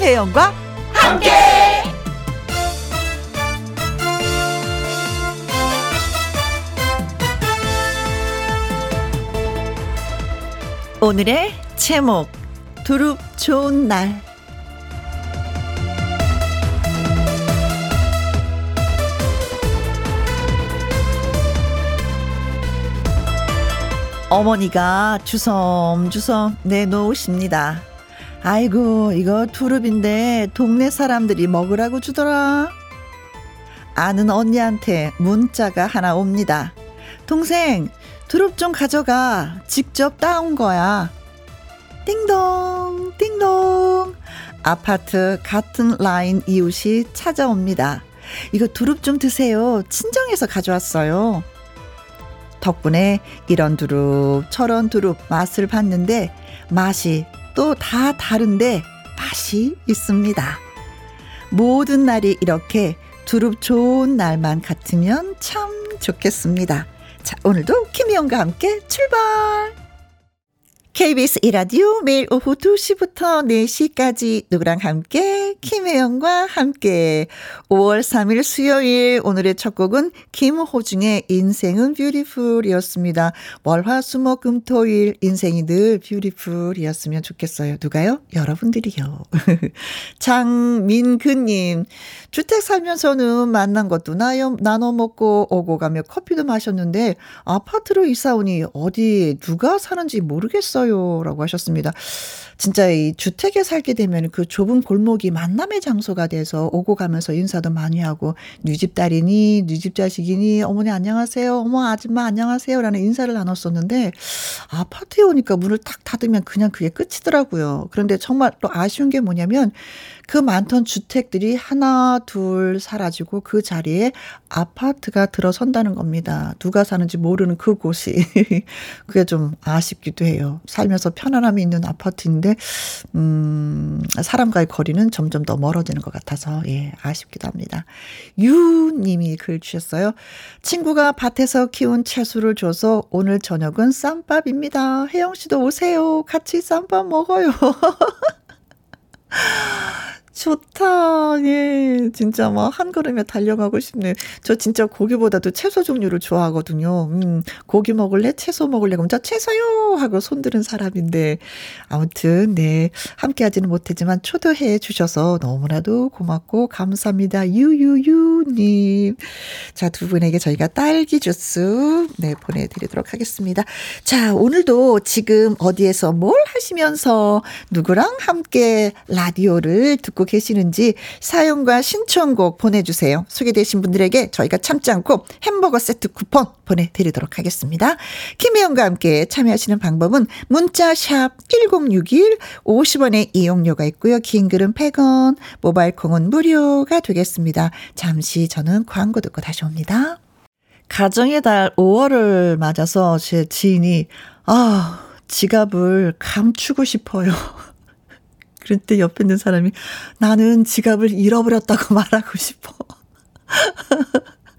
김혜영과 함께. 오늘의 제목 두릅 좋은 날 어머니가 주섬주섬 내놓으십니다. 아이고, 이거 두릅인데 동네 사람들이 먹으라고 주더라. 아는 언니한테 문자가 하나 옵니다. 동생, 두릅 좀 가져가. 직접 따온 거야. 띵동, 띵동. 아파트 같은 라인 이웃이 찾아옵니다. 이거 두릅 좀 드세요. 친정에서 가져왔어요. 덕분에 이런 두릅, 저런 두릅 맛을 봤는데 맛이 또다 다른데 맛이 있습니다. 모든 날이 이렇게 두릅 좋은 날만 같으면 참 좋겠습니다. 자, 오늘도 김희영과 함께 출발! KBS 이라디오 매일 오후 2시부터 4시까지 누구랑 함께 김혜영과 함께 5월 3일 수요일 오늘의 첫 곡은 김호중의 인생은 뷰티풀이었습니다. 월화수목금토일 인생이 늘 뷰티풀이었으면 좋겠어요. 누가요? 여러분들이요. 장민근님 주택 살면서는 만난 것도 나요, 나눠 먹고 오고 가며 커피도 마셨는데 아파트로 이사 오니 어디 누가 사는지 모르겠어요. 라고 하셨습니다. 진짜 이 주택에 살게 되면 그 좁은 골목이 만남의 장소가 돼서 오고 가면서 인사도 많이 하고 뉴집 딸이니 뉴집 자식이니 어머니 안녕하세요 어머 아줌마 안녕하세요 라는 인사를 나눴었는데 아파트에 오니까 문을 딱 닫으면 그냥 그게 끝이더라고요. 그런데 정말 또 아쉬운 게 뭐냐면 그 많던 주택들이 하나 둘 사라지고 그 자리에 아파트가 들어선다는 겁니다. 누가 사는지 모르는 그곳이 그게 좀 아쉽기도 해요. 살면서 편안함이 있는 아파트인데 음 사람과의 거리는 점점 더 멀어지는 것 같아서 예 아쉽기도 합니다. 유님이 글 주셨어요. 친구가 밭에서 키운 채소를 줘서 오늘 저녁은 쌈밥입니다. 혜영 씨도 오세요. 같이 쌈밥 먹어요. 좋다. 예. 진짜 막 한 걸음에 달려가고 싶네. 저 진짜 고기보다도 채소 종류를 좋아하거든요. 음, 고기 먹을래? 채소 먹을래? 그럼 저 채소요! 하고 손드는 사람인데. 아무튼, 네. 함께 하지는 못했지만 초대해 주셔서 너무나도 고맙고 감사합니다. 유유유님. 자, 두 분에게 저희가 딸기 주스, 네, 보내드리도록 하겠습니다. 자, 오늘도 지금 어디에서 뭘 하시면서 누구랑 함께 라디오를 듣고 계시는지 사연과 신청곡 보내주세요. 소개되신 분들에게 저희가 참지 않고 햄버거 세트 쿠폰 보내드리도록 하겠습니다. 김혜영과 함께 참여하시는 방법은 문자 샵 1061 50원의 이용료가 있고요. 긴 글은 100원, 모바일 콩은 무료가 되겠습니다. 잠시 저는 광고 듣고 다시 옵니다. 가정의 달 5월을 맞아서 제 지인이 아 지갑을 감추고 싶어요. 때 옆에 있는 사람이 나는 지갑을 잃어버렸다고 말하고 싶어.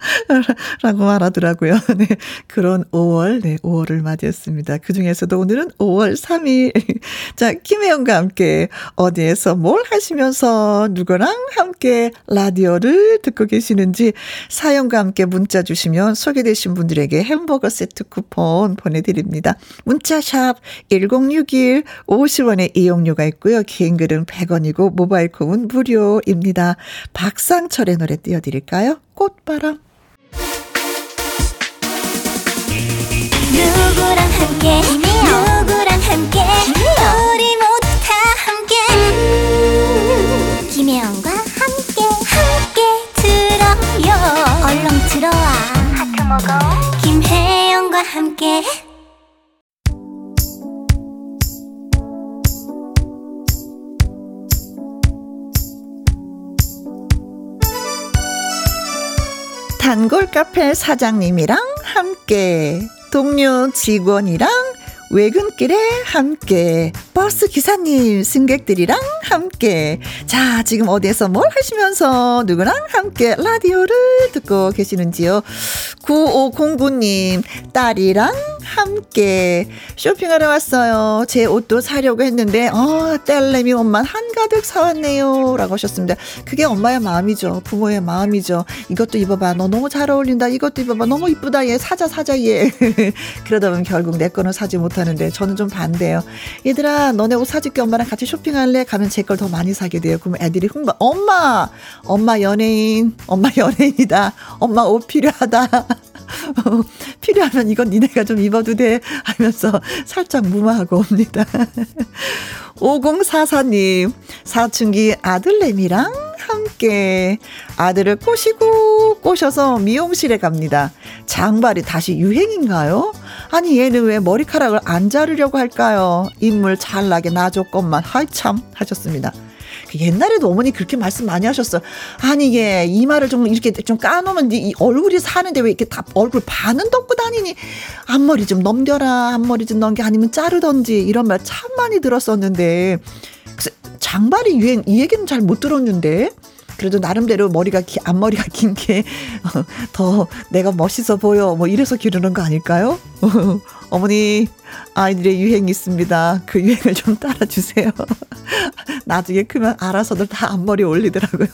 라고 말하더라고요. 네. 그런 5월, 네, 5월을 맞이했습니다. 그 중에서도 오늘은 5월 3일. 자, 김혜영과 함께 어디에서 뭘 하시면서 누구랑 함께 라디오를 듣고 계시는지 사연과 함께 문자 주시면 소개되신 분들에게 햄버거 세트 쿠폰 보내드립니다. 문자샵 1061 50원의 이용료가 있고요. 긴 글은 100원이고 모바일 콩은 무료입니다. 박상철의 노래 띄워드릴까요? 꽃바람. 누구랑 함께? 누구랑 함께? 우리 모두 다 함께. 음, 김혜영과 함께 함께 들어요. 얼렁 들어와. 하트 먹어. 김혜영과 함께. 단골 카페 사장님이랑 함께 동료 직원이랑 외근길에 함께 버스 기사님, 승객들이랑 함께. 자, 지금 어디에서 뭘 하시면서 누구랑 함께 라디오를 듣고 계시는지요? 9509님, 딸이랑 함께 쇼핑하러 왔어요. 제 옷도 사려고 했는데, 어, 딸내미 옷만 한가득 사왔네요. 라고 하셨습니다. 그게 엄마의 마음이죠. 부모의 마음이죠. 이것도 입어봐. 너 너무 잘 어울린다. 이것도 입어봐. 너무 이쁘다. 얘 사자, 사자, 얘. 그러다 보면 결국 내 거는 사지 못하 는데, 저는 좀 반대요. 얘들아, 너네 옷 사줄게. 엄마랑 같이 쇼핑할래? 가면 제 걸 더 많이 사게 돼요. 그러면 애들이 흥분, 엄마! 엄마 연예인. 엄마 연예인이다. 엄마 옷 필요하다. 필요하면 이건 니네가 좀 입어도 돼. 하면서 살짝 무마하고 옵니다. 5044님, 사춘기 아들내미랑 함께 아들을 꼬시고 꼬셔서 미용실에 갑니다. 장발이 다시 유행인가요? 아니 얘는 왜 머리카락을 안 자르려고 할까요? 인물 잘나게 놔줬건만 하이 참 하셨습니다. 그 옛날에도 어머니 그렇게 말씀 많이 하셨어. 아니 이게 이마를 좀 이렇게 좀 까놓으면 네 얼굴이 사는데 왜 이렇게 다 얼굴 반은 덮고 다니니? 앞머리 좀 넘겨라. 앞머리 좀 넘겨. 아니면 자르던지 이런 말 참 많이 들었었는데. 장발이 유행 이 얘기는 잘 못 들었는데 그래도 나름대로 머리가 기, 앞머리가 긴 게 더 내가 멋있어 보여 뭐 이래서 기르는 거 아닐까요? 어머니 아이들의 유행이 있습니다. 그 유행을 좀 따라주세요. 나중에 크면 알아서들 다 앞머리 올리더라고요.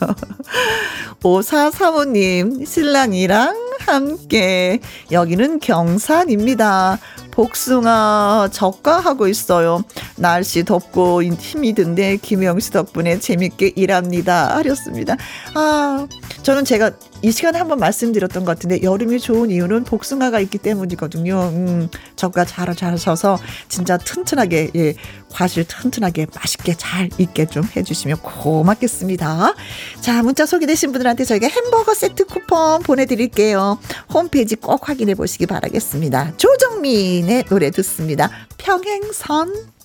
오사 사모님 신랑이랑 함께 여기는 경산입니다. 복숭아 적가하고 있어요. 날씨 덥고 힘이 든데 김영 씨 덕분에 재밌게 일합니다. 하렸습니다. 아, 저는 제가 이 시간에 한번 말씀드렸던 것 같은데 여름이 좋은 이유는 복숭아가 있기 때문이거든요. 음, 저가 잘 자셔서 진짜 튼튼하게 예, 과실 튼튼하게 맛있게 잘 익게 좀 해주시면 고맙겠습니다. 자 문자 소개되신 분들한테 저희가 햄버거 세트 쿠폰 보내드릴게요. 홈페이지 꼭 확인해 보시기 바라겠습니다. 조정민의 노래 듣습니다. 평행선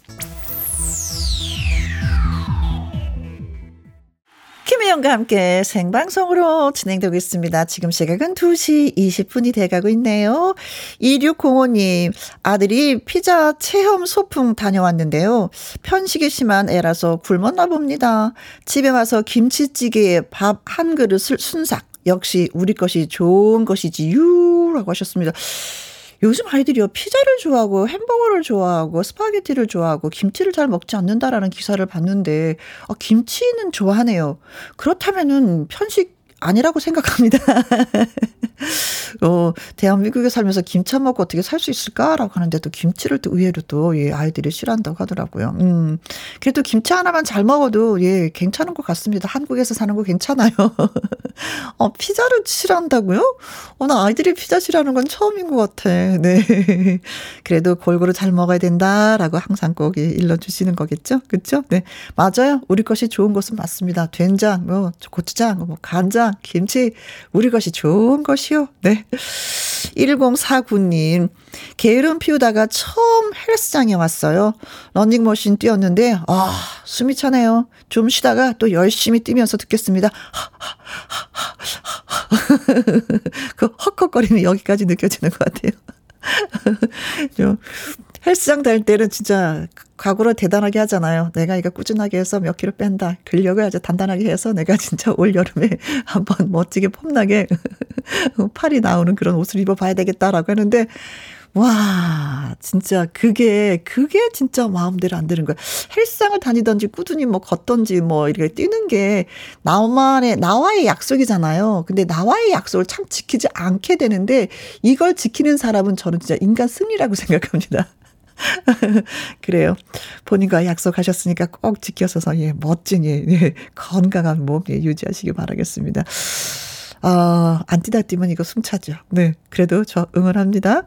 김혜영과 함께 생방송으로 진행되고 있습니다. 지금 시각은 2시 20분이 돼가고 있네요. 2605님, 아들이 피자 체험 소풍 다녀왔는데요. 편식이 심한 애라서 굶었나 봅니다. 집에 와서 김치찌개에 밥 한 그릇을 순삭. 역시 우리 것이 좋은 것이지유라고 하셨습니다. 요즘 아이들이요, 피자를 좋아하고 햄버거를 좋아하고 스파게티를 좋아하고 김치를 잘 먹지 않는다라는 기사를 봤는데, 아, 김치는 좋아하네요. 그렇다면은 편식 아니라고 생각합니다. 어, 대한민국에 살면서 김치 안 먹고 어떻게 살 수 있을까라고 하는데 또 김치를 또 의외로 또 예, 아이들이 싫어한다고 하더라고요. 음. 그래도 김치 하나만 잘 먹어도 예, 괜찮은 것 같습니다. 한국에서 사는 거 괜찮아요. 어, 피자를 싫어한다고요? 어, 나 아이들이 피자 싫어하는 건 처음인 것 같아. 네. 그래도 골고루 잘 먹어야 된다라고 항상 꼭 예, 일러주시는 거겠죠? 그쵸? 네. 맞아요. 우리 것이 좋은 것은 맞습니다. 된장, 뭐, 고추장, 뭐, 간장, 김치, 우리 것이 좋은 것이요. 네. 1049님, 게으름 피우다가 처음 헬스장에 왔어요. 런닝머신 뛰었는데, 아, 숨이 차네요. 좀 쉬다가 또 열심히 뛰면서 듣겠습니다. 그 헉헉거림이 여기까지 느껴지는 것 같아요. 좀 헬스장 다닐 때는 진짜 각오를 대단하게 하잖아요. 내가 이거 꾸준하게 해서 몇 킬로 뺀다. 근력을 아주 단단하게 해서 내가 진짜 올 여름에 한번 멋지게 폼나게 팔이 나오는 그런 옷을 입어봐야 되겠다라고 하는데 와, 진짜 그게, 그게 진짜 마음대로 안 되는 거야. 헬스장을 다니던지 꾸준히 뭐 걷던지 뭐 이렇게 뛰는 게 나만의, 나와의 약속이잖아요. 근데 나와의 약속을 참 지키지 않게 되는데 이걸 지키는 사람은 저는 진짜 인간 승리라고 생각합니다. 그래요. 본인과 약속하셨으니까 꼭 지켜서서, 예, 멋진, 예, 예 건강한 몸, 예, 유지하시기 바라겠습니다. 어, 안 뛰다 뛰면 이거 숨차죠. 네. 그래도 저 응원합니다.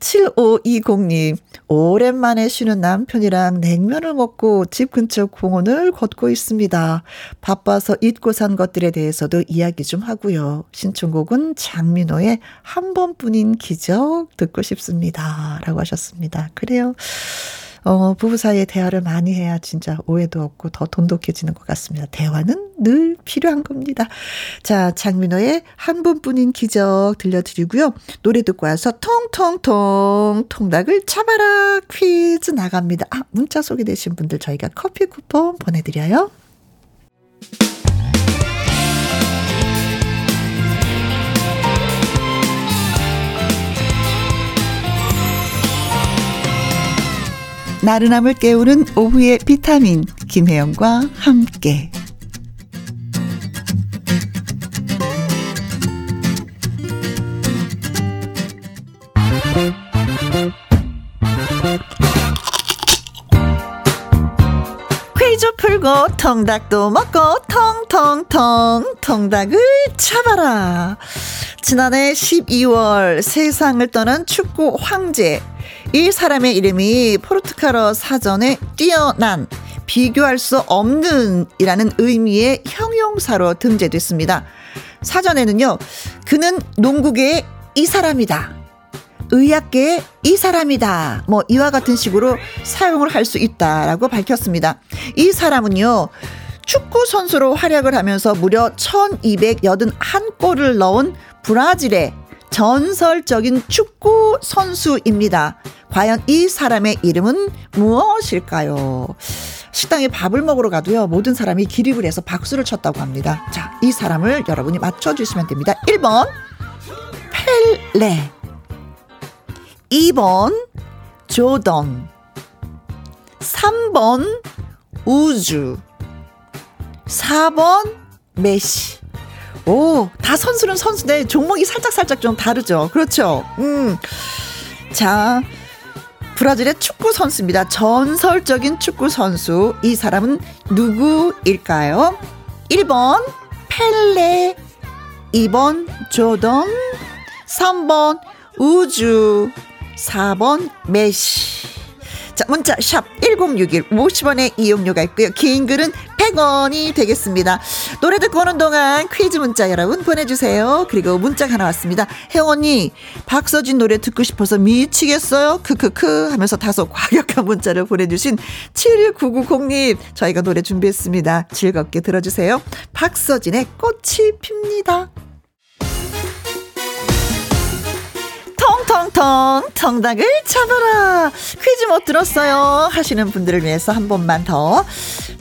7520님, 오랜만에 쉬는 남편이랑 냉면을 먹고 집 근처 공원을 걷고 있습니다. 바빠서 잊고 산 것들에 대해서도 이야기 좀 하고요. 신청곡은 장민호의 한 번뿐인 기적 듣고 싶습니다. 라고 하셨습니다. 그래요. 어, 부부 사이에 대화를 많이 해야 진짜 오해도 없고 더 돈독해지는 것 같습니다. 대화는 늘 필요한 겁니다. 자, 장민호의 한 번뿐인 기적 들려드리고요. 노래 듣고 와서 통통통 통닭을 잡아라 퀴즈 나갑니다. 아, 문자 소개되신 분들 저희가 커피 쿠폰 보내드려요. 나른함을 깨우는 오후의 비타민 김혜영과 함께. 퀴즈 풀고 통닭도 먹고 통통통 통닭을 잡아라. 지난해 12월 세상을 떠난 축구 황제 이 사람의 이름이 포르투갈어 사전에 뛰어난, 비교할 수 없는 이라는 의미의 형용사로 등재됐습니다. 사전에는요, 그는 농구계의 이 사람이다. 의학계의 이 사람이다. 뭐, 이와 같은 식으로 사용을 할 수 있다라고 밝혔습니다. 이 사람은요, 축구 선수로 활약을 하면서 무려 1281골을 넣은 브라질의 전설적인 축구 선수입니다. 과연 이 사람의 이름은 무엇일까요? 식당에 밥을 먹으러 가도요, 모든 사람이 기립을 해서 박수를 쳤다고 합니다. 자, 이 사람을 여러분이 맞춰주시면 됩니다. 1번, 펠레. 2번, 조던. 3번, 우주. 4번, 메시. 오, 다 선수는 선수인데 종목이 살짝살짝 좀 다르죠. 그렇죠. 음. 자, 브라질의 축구 선수입니다. 전설적인 축구 선수. 이 사람은 누구일까요? 1번 펠레, 2번 조던, 3번 우주, 4번 메시. 자, 문자 샵 1061, 50원의 이용료가 있고요. 긴 글은 100원이 되겠습니다. 노래 듣고 오는 동안 퀴즈 문자 여러분 보내주세요. 그리고 문자 하나 왔습니다. 혜원이 박서진 노래 듣고 싶어서 미치겠어요. 크크크 하면서 다소 과격한 문자를 보내주신 71990님 저희가 노래 준비했습니다. 즐겁게 들어주세요. 박서진의 꽃이 핍니다. 통통통 통닭을 잡아라 퀴즈 못 들었어요 하시는 분들을 위해서 한 번만 더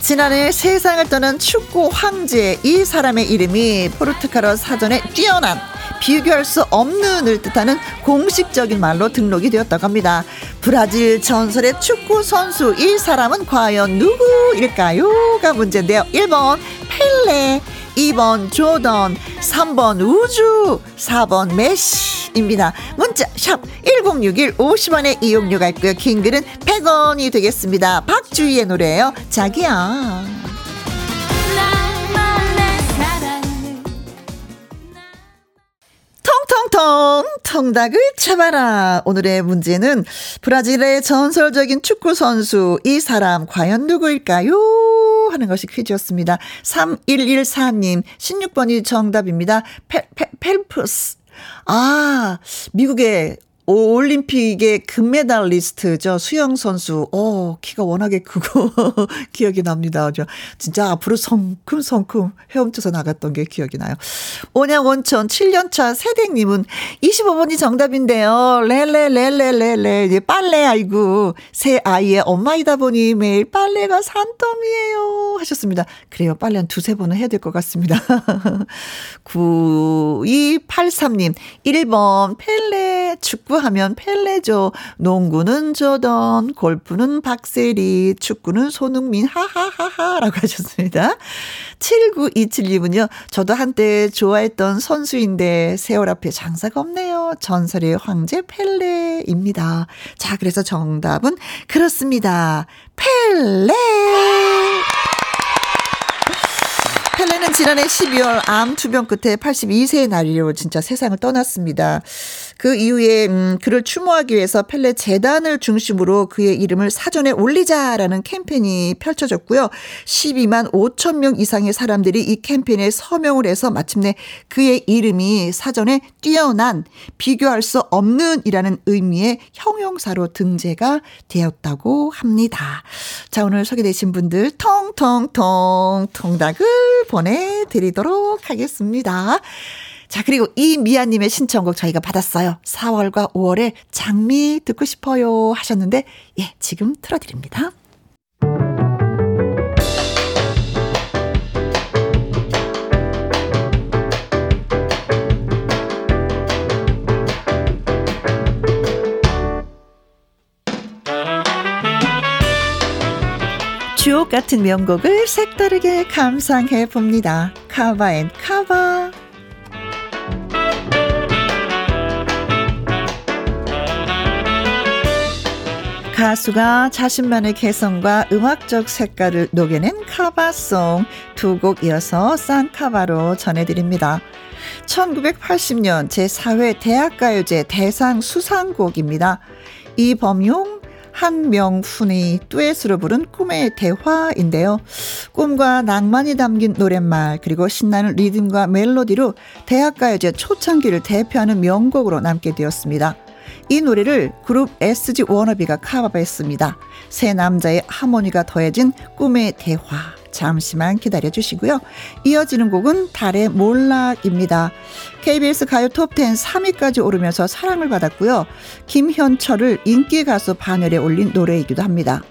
지난해 세상을 떠난 축구 황제 이 사람의 이름이 포르투갈어 사전에 뛰어난 비교할 수 없는을 뜻하는 공식적인 말로 등록이 되었다고 합니다. 브라질 전설의 축구 선수 이 사람은 과연 누구일까요?가 문제인데요. 1번 펠레 2번 조던, 3번 우주, 4번 메시 입니다. 문자 샵 1061 50원의 이용료가 있고요. 긴 글은 100원이 되겠습니다. 박주희의 노래예요. 자기야. 통통통 통닭을 잡아라. 오늘의 문제는 브라질의 전설적인 축구 선수 이 사람 과연 누구일까요? 하는 것이 퀴즈였습니다. 3114님 16번이 정답입니다. 페, 페, 펠프스. 아, 미국의 올림픽의 금메달리스트죠. 수영 선수. 어, 키가 워낙에 크고 기억이 납니다. 저 진짜 앞으로 성큼성큼 헤엄쳐서 나갔던 게 기억이 나요. 온양 원천 7년차 세댁님은 25번이 정답인데요. 이제 빨래 아이고 새 아이의 엄마이다 보니 매일 빨래가 산더미예요. 하셨습니다. 그래요. 빨래 한 두세 번은 해야 될 것 같습니다. 9283님 1번 펠레 축구 하면 펠레죠. 농구는 조던, 골프는 박세리, 축구는 손흥민, 하하하하 라고 하셨습니다. 7927님은요, 저도 한때 좋아했던 선수인데 세월 앞에 장사가 없네요. 전설의 황제 펠레입니다. 자, 그래서 정답은 그렇습니다. 펠레! 펠레는 지난해 12월 암 투병 끝에 82세의 나이로 진짜 세상을 떠났습니다. 그 이후에 음, 그를 추모하기 위해서 펠레 재단을 중심으로 그의 이름을 사전에 올리자라는 캠페인이 펼쳐졌고요. 12만 5천 명 이상의 사람들이 이 캠페인에 서명을 해서 마침내 그의 이름이 사전에 뛰어난 비교할 수 없는 이라는 의미의 형용사로 등재가 되었다고 합니다. 자, 오늘 소개되신 분들 통통통 통닭을 보내드리도록 하겠습니다. 자, 그리고 이미아님의 신청곡 저희가 받았어요. 4월과 5월에 장미 듣고 싶어요 하셨는데, 예, 지금 틀어드립니다. 주옥 같은 명곡을 색다르게 감상해 봅니다. 카바 앤 카바. 가수가 자신만의 개성과 음악적 색깔을 녹여낸 카바송 두 곡 이어서 쌍카바로 전해드립니다. 1980년 제4회 대학가요제 대상 수상곡입니다. 이범용, 한명훈이 듀엣으로 부른 꿈의 대화인데요. 꿈과 낭만이 담긴 노랫말 그리고 신나는 리듬과 멜로디로 대학가요제 초창기를 대표하는 명곡으로 남게 되었습니다. 이 노래를 그룹 SG 워너비가 카바했습니다. 세 남자의 하모니가 더해진 꿈의 대화. 잠시만 기다려 주시고요. 이어지는 곡은 달의 몰락입니다. KBS 가요 톱10 3위까지 오르면서 사랑을 받았고요. 김현철을 인기 가수 반열에 올린 노래이기도 합니다.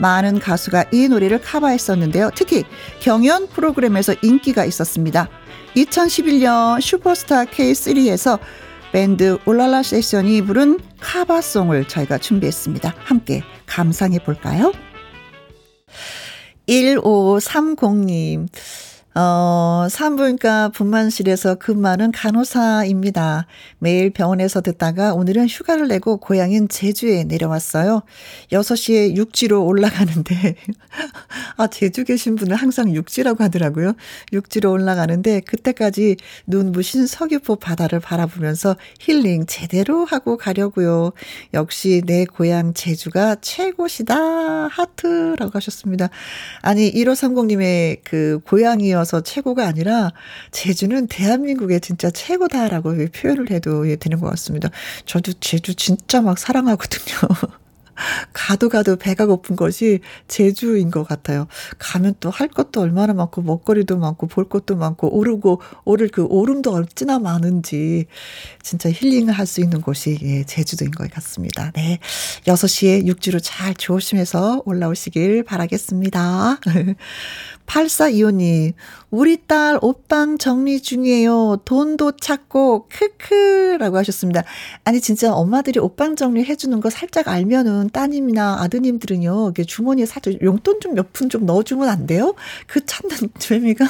많은 가수가 이 노래를 카바했었는데요. 특히 경연 프로그램에서 인기가 있었습니다. 2011년 슈퍼스타 K3에서 밴드 올랄라 세션이 부른 카바송을 저희가 준비했습니다. 함께 감상해 볼까요? 1530님. 어, 산부인과 분만실에서 근무하는 간호사입니다. 매일 병원에서 듣다가 오늘은 휴가를 내고 고향인 제주에 내려왔어요. 6시에 육지로 올라가는데, 아, 제주 계신 분은 항상 육지라고 하더라고요. 육지로 올라가는데, 그때까지 눈부신 서귀포 바다를 바라보면서 힐링 제대로 하고 가려고요. 역시 내 고향 제주가 최고시다. 하트라고 하셨습니다. 아니, 1530님의 그 고향이요. 지어서 최고가 아니라 제주는 대한민국의 진짜 최고다라고 표현을 해도 되는 것 같습니다. 저도 제주 진짜 막 사랑하거든요. 가도 가도 배가 고픈 것이 제주인 것 같아요. 가면 또 할 것도 얼마나 많고 먹거리도 많고 볼 것도 많고 오르고 오를 그 오름도 어찌나 많은지 진짜 힐링을 할수 있는 곳이 예, 제주도인 것 같습니다. 네. 6시에 육지로 잘 조심해서 올라오시길 바라겠습니다. 8425님, 우리 딸 옷방 정리 중이에요. 돈도 찾고, 크크라고 하셨습니다. 아니, 진짜 엄마들이 옷방 정리 해 주는 거 살짝 알면은 따님이나 아드님들은요, 이게 주머니에 살짝 용돈 좀 몇 푼 좀 넣어 주면 안 돼요? 그 찾는 재미가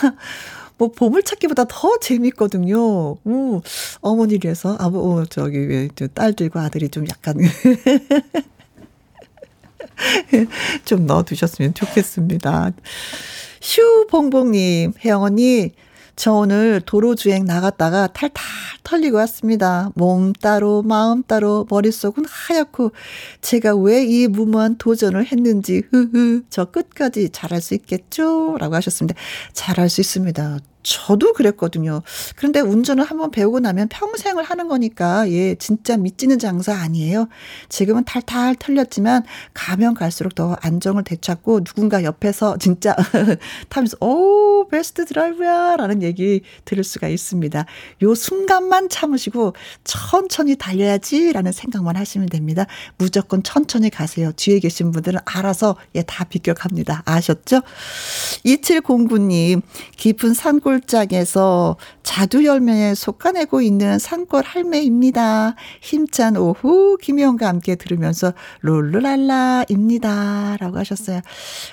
뭐 보물찾기보다 더 재밌거든요. 음, 어머니께서 아버 어, 저기 왜 딸들과 아들이 좀 약간 좀 넣어두셨으면 좋겠습니다. 슈봉봉님, 혜영 언니, 저 오늘 도로주행 나갔다가 탈탈 털리고 왔습니다. 몸 따로, 마음 따로, 머릿속은 하얗고, 제가 왜 이 무모한 도전을 했는지, 흐흐, 저 끝까지 잘할 수 있겠죠? 라고 하셨습니다. 잘할 수 있습니다. 저도 그랬거든요. 그런데 운전을 한번 배우고 나면 평생을 하는 거니까, 예, 진짜 미치는 장사 아니에요. 지금은 탈탈 털렸지만, 가면 갈수록 더 안정을 되찾고, 누군가 옆에서 진짜 타면서, 오, 베스트 드라이브야! 라는 얘기 들을 수가 있습니다. 요 순간만 참으시고, 천천히 달려야지! 라는 생각만 하시면 됩니다. 무조건 천천히 가세요. 뒤에 계신 분들은 알아서, 예, 다 비껴갑니다. 아셨죠? 2709님, 깊은 산골 꿀장에서 자두 열매에 솎아내고 있는 산골 할매입니다. 힘찬 오후 김희영과 함께 들으면서 롤루랄라입니다. 라고 하셨어요.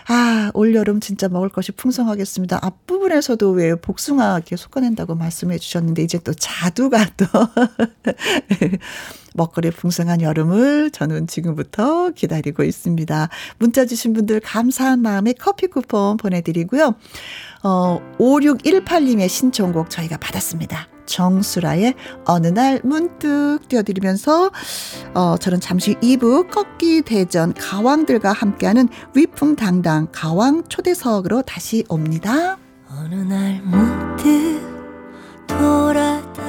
아, 올여름 진짜 먹을 것이 풍성하겠습니다. 앞부분에서도 왜 복숭아 이렇게 솎아낸다고 말씀해 주셨는데 이제 또 자두가 또 먹거리 풍성한 여름을 저는 지금부터 기다리고 있습니다. 문자 주신 분들 감사한 마음에 커피 쿠폰 보내드리고요. 어, 5618님의 신청곡 저희가 받았습니다. 정수라의 어느 날 문득 띄워드리면서 어, 저는 잠시 2부 꺾기 대전 가왕들과 함께하는 위풍당당 가왕 초대석으로 다시 옵니다. 어느 날 문득 돌아다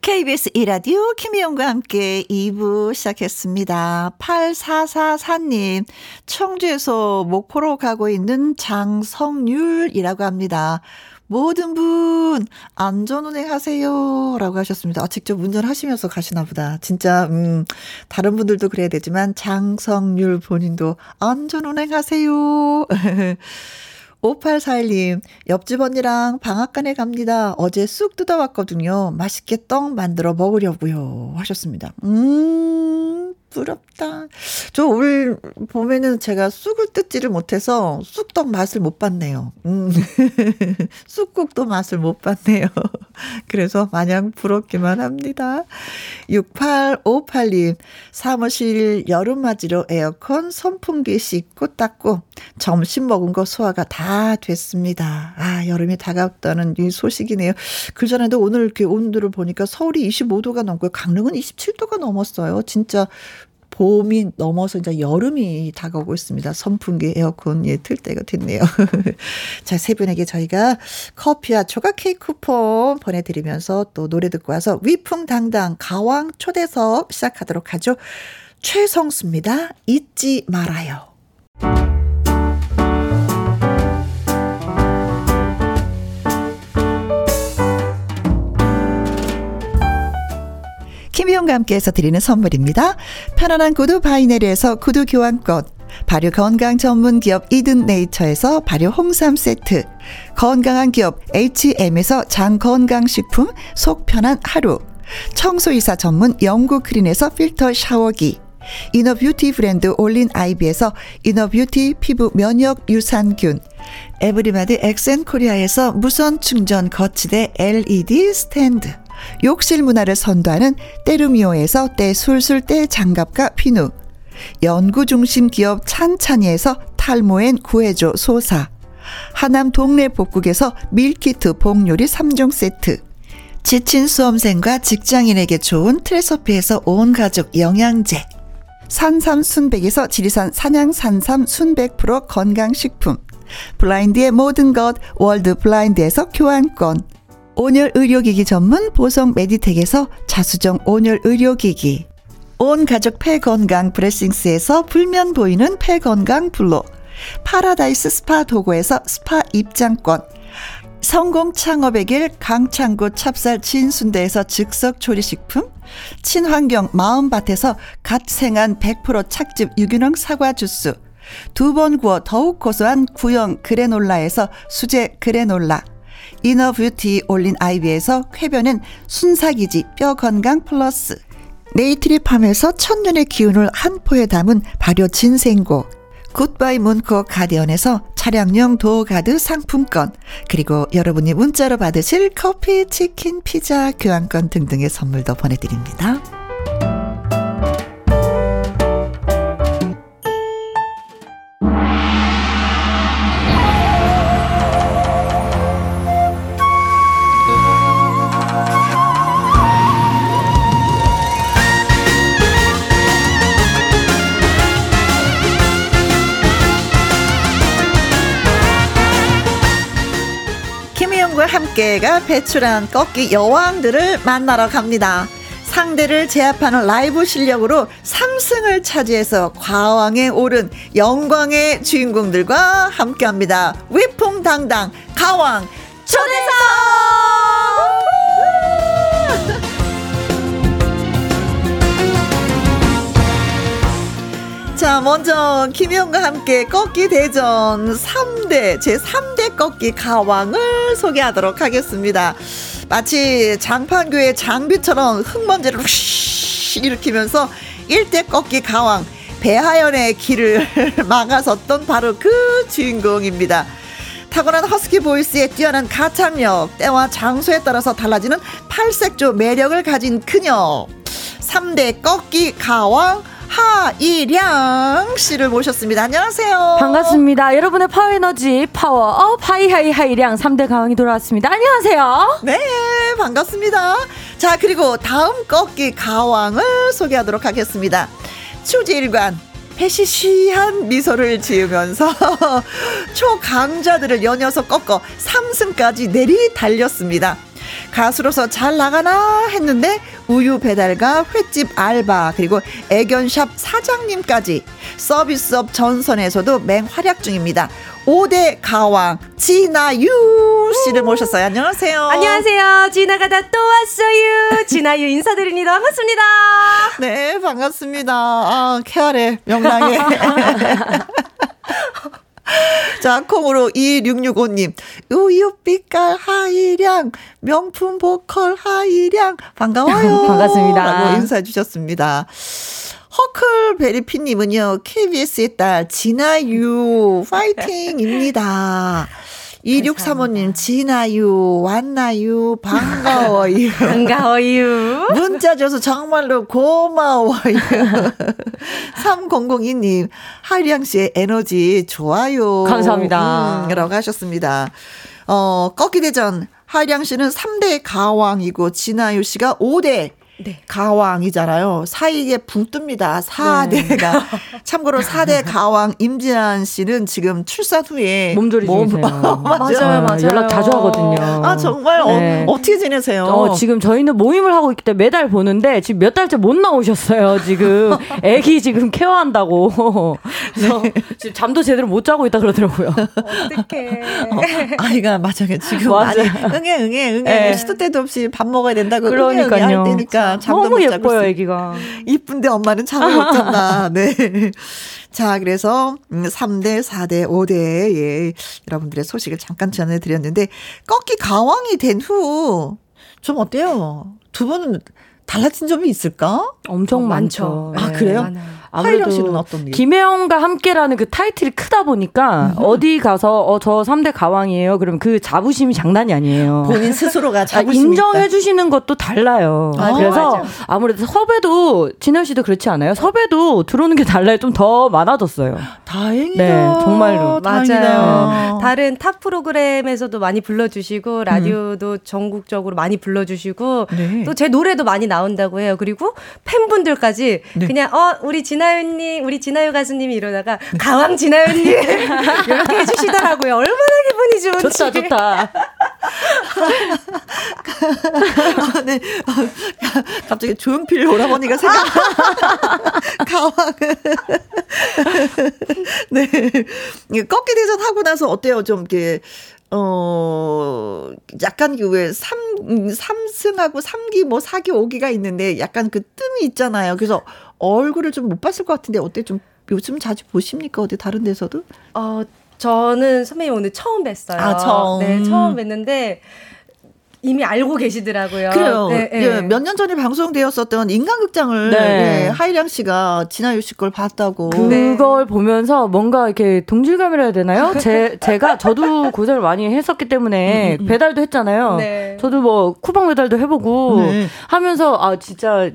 KBS 이라디오 김희영과 함께 2부 시작했습니다. 8444님, 청주에서 목포로 가고 있는 장성률이라고 합니다. 모든 분 안전 운행 하세요 라고 하셨습니다. 아, 직접 운전하시면서 가시나 보다. 진짜 음 다른 분들도 그래야 되지만 장성률 본인도 안전 운행 하세요. 5841님, 옆집 언니랑 방앗간에 갑니다. 어제 쑥 뜯어왔거든요. 맛있게 떡 만들어 먹으려고요. 하셨습니다. 음, 부럽다. 저 올 봄에는 제가 쑥을 뜯지를 못해서 쑥떡 맛을 못 봤네요. 음. 쑥국도 맛을 못 봤네요. 그래서 마냥 부럽기만 합니다. 6858님, 사무실 여름맞이로 에어컨 선풍기 씻고 닦고 점심 먹은 거 소화가 다 됐습니다. 아, 여름이 다가왔다는 이 소식이네요. 그 전에도 오늘 이렇게 온도를 보니까 서울이 25도가 넘고요. 강릉은 27도가 넘었어요. 진짜 봄이 넘어서 이제 여름이 다가오고 있습니다. 선풍기, 에어컨, 예, 틀 때가 됐네요. 자, 세 분에게 저희가 커피와 조각 케이크 쿠폰 보내드리면서 또 노래 듣고 와서 위풍당당 가왕 초대석 시작하도록 하죠. 최성수입니다. 잊지 말아요. 김희용과 함께해서 드리는 선물입니다. 편안한 구두 바이네리에서 구두 교환권, 발효 건강 전문 기업 이든 네이처에서 발효 홍삼 세트, 건강한 기업 H&M에서 장 건강식품 속 편한 하루, 청소이사 전문 영구 크린에서 필터 샤워기, inner beauty 브랜드 올린 아이비에서 inner beauty 피부 면역 유산균, 에브리마드 엑센 코리아에서 무선 충전 거치대 LED 스탠드, 욕실 문화를 선도하는 때르미오에서 때술술 때장갑과 피누 연구중심 기업 찬찬이에서 탈모엔 구해줘 소사 하남 동네 복국에서 밀키트 복요리 3종 세트 지친 수험생과 직장인에게 좋은 트레서피에서 온 가족 영양제 산삼 순백에서 지리산 산양 산삼 순백 프로 건강식품 블라인드의 모든 것 월드 블라인드에서 교환권 온열 의료기기 전문 보성 메디텍에서 자수정 온열 의료기기. 온 가족 폐건강 브레싱스에서 불면 보이는 폐건강 블로. 파라다이스 스파 도고에서 스파 입장권. 성공 창업의 길 강창구 찹쌀 진순대에서 즉석 조리식품. 친환경 마음밭에서 갓 생한 100% 착즙 유기농 사과 주스. 두 번 구워 더욱 고소한 구형 그래놀라에서 수제 그래놀라 이너뷰티 올린 아이비에서 쾌변은 순삭이지 뼈 건강 플러스. 네이트리팜에서 천년의 기운을 한 포에 담은 발효 진생고. 굿바이 문콕 가디언에서 차량용 door guard 상품권. 그리고 여러분이 문자로 받으실 커피, 치킨, 피자, 교환권 등등의 선물도 보내드립니다. 함께가 배출한 꺾기 여왕들을 만나러 갑니다. 상대를 제압하는 라이브 실력으로 3승을 차지해서 과왕에 오른 영광의 주인공들과 함께합니다. 위풍당당 가왕 초대석! 자, 먼저 김희영과 함께 꺾기 대전 3대, 제 3대 꺾기 가왕을 소개하도록 하겠습니다. 마치 장판교의 장비처럼 흙먼지를 휘 일으키면서 1대 꺾기 가왕 배하연의 길을 막아섰던 바로 그 주인공입니다. 타고난 허스키 보이스의 뛰어난 가창력, 때와 장소에 따라서 달라지는 팔색조 매력을 가진 그녀. 3대 꺾기 가왕 하이량 씨를 모셨습니다. 안녕하세요. 반갑습니다. 여러분의 파워에너지 파워업 하이하이 하이량 3대 가왕이 돌아왔습니다. 안녕하세요. 네, 반갑습니다. 자, 그리고 다음 꺾기 가왕을 소개하도록 하겠습니다. 초지일관 해시시한 미소를 지으면서 초강자들을 연이어서 꺾어 3승까지 내리 달렸습니다. 가수로서 잘 나가나 했는데 우유 배달과 횟집 알바 그리고 애견샵 사장님까지 서비스업 전선에서도 맹활약 중입니다. 5대 가왕 진아유 씨를 모셨어요. 안녕하세요. 안녕하세요. 지나가다 또 왔어요. 진아유 인사드립니다. 반갑습니다. 네, 반갑습니다. 아, 케알의 명랑해. 자, 콩으로 2665님. 우유빛깔 하이량, 명품 보컬 하이량, 반가워요. 반갑습니다. 라고 인사해 주셨습니다. 허클베리피님은요, KBS의 딸, 진아유, 파이팅입니다. 2635님, 진아유, 왔나유, 반가워요. 반가워요. 문자 줘서 정말로 고마워요. 3002님, 하리양 씨의 에너지 좋아요. 감사합니다. 음, 라고 하셨습니다. 어, 꺾기 대전, 하리양 씨는 3대 가왕이고, 진아유 씨가 5대 네. 가왕이잖아요. 사이에 붕 뜹니다. 4대가. 참고로 4대 가왕 임진환 씨는 지금 출산 후에 몸조리 중이세요. 맞아요. 맞아요, 맞아요. 연락 자주 하거든요. 아, 정말 네. 어, 어떻게 지내세요? 어, 지금 저희는 모임을 하고 있기 때문에 매달 보는데 지금 몇 달째 못 나오셨어요. 지금 애기 지금 케어한다고. 그래서 지금 잠도 제대로 못 자고 있다 그러더라고요. 어떡해. 어, 아이가 맞아요. 지금 맞아요. 많이 응애 응애 응애 네. 시도 때도 없이 밥 먹어야 된다고 응애 응애 할 그러니까요. 때니까 잠도 너무 못 자고 예뻐요, 있어요. 애기가. 이쁜데 엄마는 잠을 못 잤나. 네. 자, 그래서 음, 3대, 4대, 5대 예. 여러분들의 소식을 잠깐 전해 드렸는데 꺾기 가왕이 된 후 좀 어때요? 두 분은 달라진 점이 있을까? 엄청 어, 많죠. 아, 네. 그래요? 많 씨는 어떤 게? 김혜영과 함께라는 그 타이틀이 크다 보니까 어디 가서 어 저 3대 가왕이에요. 그러면 그 자부심이 장난이 아니에요. 본인 스스로가 아, 자부심이 인정해. 주시는 것도 달라요. 아, 그래서 맞아. 아무래도 섭외도 진현 씨도 그렇지 않아요? 섭외도 들어오는 게 달라요. 좀 더 많아졌어요. 다행이다. 네, 정말로. 다행이다. 맞아요. 다른 타 프로그램에서도 많이 불러주시고 라디오도 전국적으로 많이 불러주시고 네. 또제 노래도 많이 나온다고 해요. 그리고 팬분들까지 네. 그냥 어 우리 진 아윤님, 우리 진아유 가수님이 이러다가 가왕 진아윤님 이렇게 해주시더라고요. 얼마나 기분이 좋은지. 좋다, 좋다. 아, 네. 아, 갑자기 조용필 오라버니가 생각. 가왕. 네. 꺾기 대전 하고 나서 어때요? 좀 이렇게 어 약간 그왜 3, 3승하고 3기 뭐 4기 5기가 있는데 약간 그 뜸이 있잖아요. 그래서 얼굴을 좀 못 봤을 것 같은데 어때 좀 요즘 자주 보십니까? 어디 다른 데서도? 어, 저는 선배님 오늘 처음 뵀어요. 아, 처음. 네, 처음 뵀는데 이미 알고 계시더라고요. 그래요. 네, 네. 예, 몇년 전에 방송되었었던 인간극장을 네. 네, 하이량 씨가 진아유 씨 걸 봤다고. 네. 그걸 보면서 뭔가 이렇게 동질감이라 해야 되나요? 제, 제가, 저도 고생을 많이 했었기 때문에 배달도 했잖아요. 네. 저도 뭐 쿠팡 배달도 해보고 네. 하면서 아, 진짜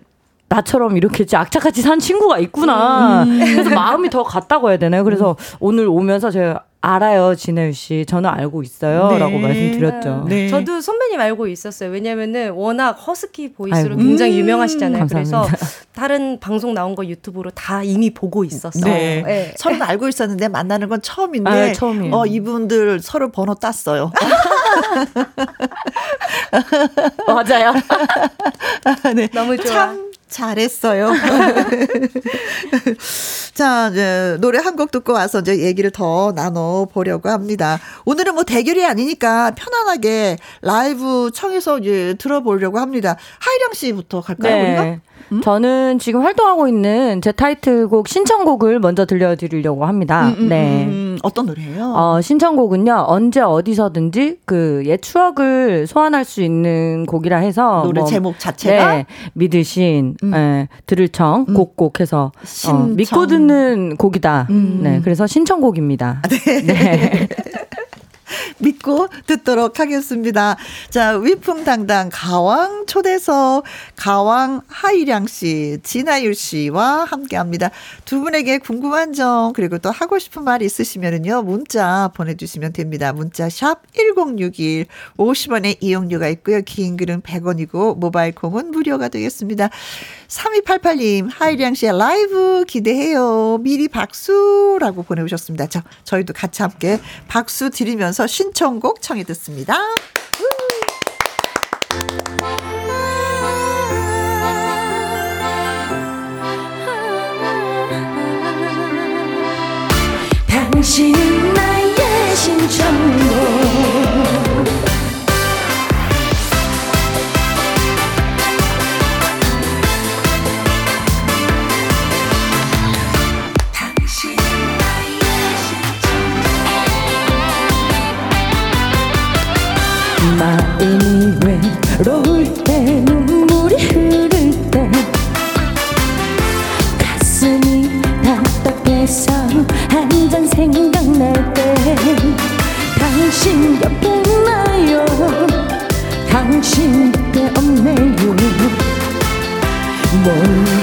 나처럼 이렇게 진짜 악착같이 산 친구가 있구나. 그래서 마음이 더 갔다고 해야 되나요? 그래서 오늘 오면서 제가 알아요, 진혜유 씨. 저는 알고 있어요. 네. 라고 말씀드렸죠. 네. 저도 선배님 알고 있었어요. 왜냐면은 워낙 허스키 보이스로 아이고. 굉장히 음. 유명하시잖아요. 그래서 감사합니다. 다른 방송 나온 거 유튜브로 다 이미 보고 있었어요. 네. 네. 서로 알고 있었는데 만나는 건 처음인데 아, 처음이에요. 어 이분들 서로 번호 땄어요. 맞아요. 네. 너무 좋아. 참 잘했어요. 자, 이제 노래 한 곡 듣고 와서 이제 얘기를 더 나눠 보려고 합니다. 오늘은 뭐 대결이 아니니까 편안하게 라이브 청해서 이제 들어보려고 합니다. 하이령 씨부터 갈까요, 네. 우리가? 음? 저는 지금 활동하고 있는 제 타이틀곡 신청곡을 먼저 들려드리려고 합니다. 음, 음, 네. 음, 어떤 노래예요? 어, 신청곡은요, 언제 어디서든지 그 옛 추억을 소환할 수 있는 곡이라 해서. 노래 뭐, 제목 자체가? 네. 믿으신, 음. 예, 들을 청, 음. 곡곡 해서. 어. 믿고 듣는 곡이다. 음. 네. 그래서 신청곡입니다. 네. 믿고 듣도록 하겠습니다. 자, 위풍당당 가왕 초대석 가왕 하이량 씨, 진아율 씨와 함께 합니다. 두 분에게 궁금한 점 그리고 또 하고 싶은 말 있으시면은요. 문자 보내 주시면 됩니다. 문자 샵 1061 50원의 이용료가 있고요. 긴 글은 100원이고 모바일 콩은 무료가 되겠습니다. 3288님, 하이량 씨의 라이브 기대해요. 미리 박수라고 보내 오셨습니다. 저, 저희도 같이 함께 박수 드리면서 신청곡 청해 듣습니다. 외로울 때 눈물이 흐를 때 가슴이 답답해서 한 잔 생각날 때 당신 옆에 있나요 당신 곁에 없네요 뭔지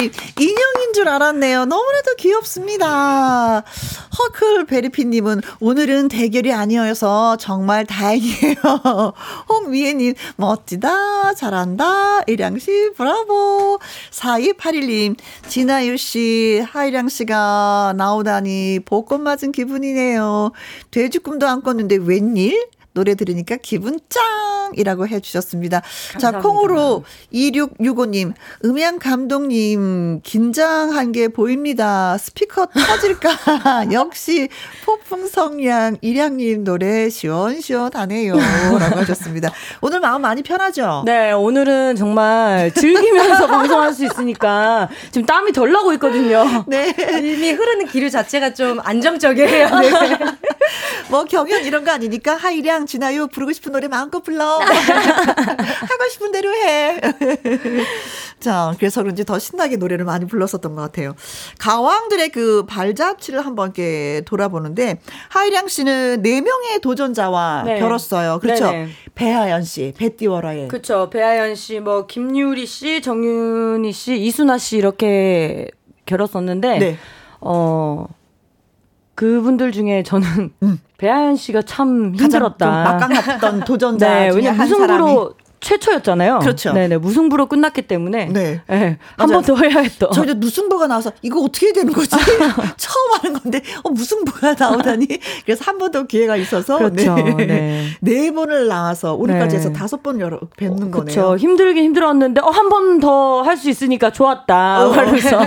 님, 인형인 줄줄 알았네요. 너무나도 귀엽습니다. 허클 베리피 님은 오늘은 대결이 아니어서 정말 다행이에요. 홍미애 님, 멋지다, 잘한다, 일양씨, 브라보. 4281 님, 진아유 씨, 하이량 씨가 나오다니 복권 맞은 기분이네요. 돼지꿈도 안 꿨는데 웬일? 노래 들으니까 기분 짱이라고 해주셨습니다. 자, 감사합니다. 콩으로 2665님, 음향 감독님, 긴장한 게 보입니다. 스피커 터질까? 역시 폭풍 성량 일양님 노래 시원시원하네요. 라고 하셨습니다. 오늘 마음 많이 편하죠? 네, 오늘은 정말 즐기면서 방송할 수 있으니까 지금 땀이 덜 나고 있거든요. 네. 이미 흐르는 기류 자체가 좀 안정적이에요. 네. 뭐 경연 이런 거 아니니까 하이량 지나요 부르고 싶은 노래 마음껏 불러 하고 싶은 대로 해. 자 그래서 그런지 더 신나게 노래를 많이 불렀었던 것 같아요. 가왕들의 그 발자취를 한번 이렇게 돌아보는데 하이량 씨는 네 명의 도전자와 네. 결었어요. 그렇죠? 네네. 배하연 씨, 배띠워라의 그렇죠. 배아연 씨, 뭐 김유리 씨, 정윤희 씨, 이순아 씨 이렇게 결었었는데 네. 어 그분들 중에 저는 배아연 씨가 참 음. 힘들었다. 막강 했던 도전자 네, 사람이 무승부로 최초였잖아요. 그렇죠. 네네 무승부로 끝났기 때문에 네. 네, 맞아요. 한번 더 해야 했던. 저희도 무승부가 나와서 이거 어떻게 해야 되는 거지? 처음 하는 건데 어 무승부가 나오다니 그래서 한 번 더 기회가 있어서 그렇죠. 네. 네. 네 번을 나와서 우리까지 네. 해서 다섯 번 열어 뵙는 거네요. 그렇죠. 힘들긴 힘들었는데 어, 한 번 더 할 수 있으니까 좋았다. 어. 그래서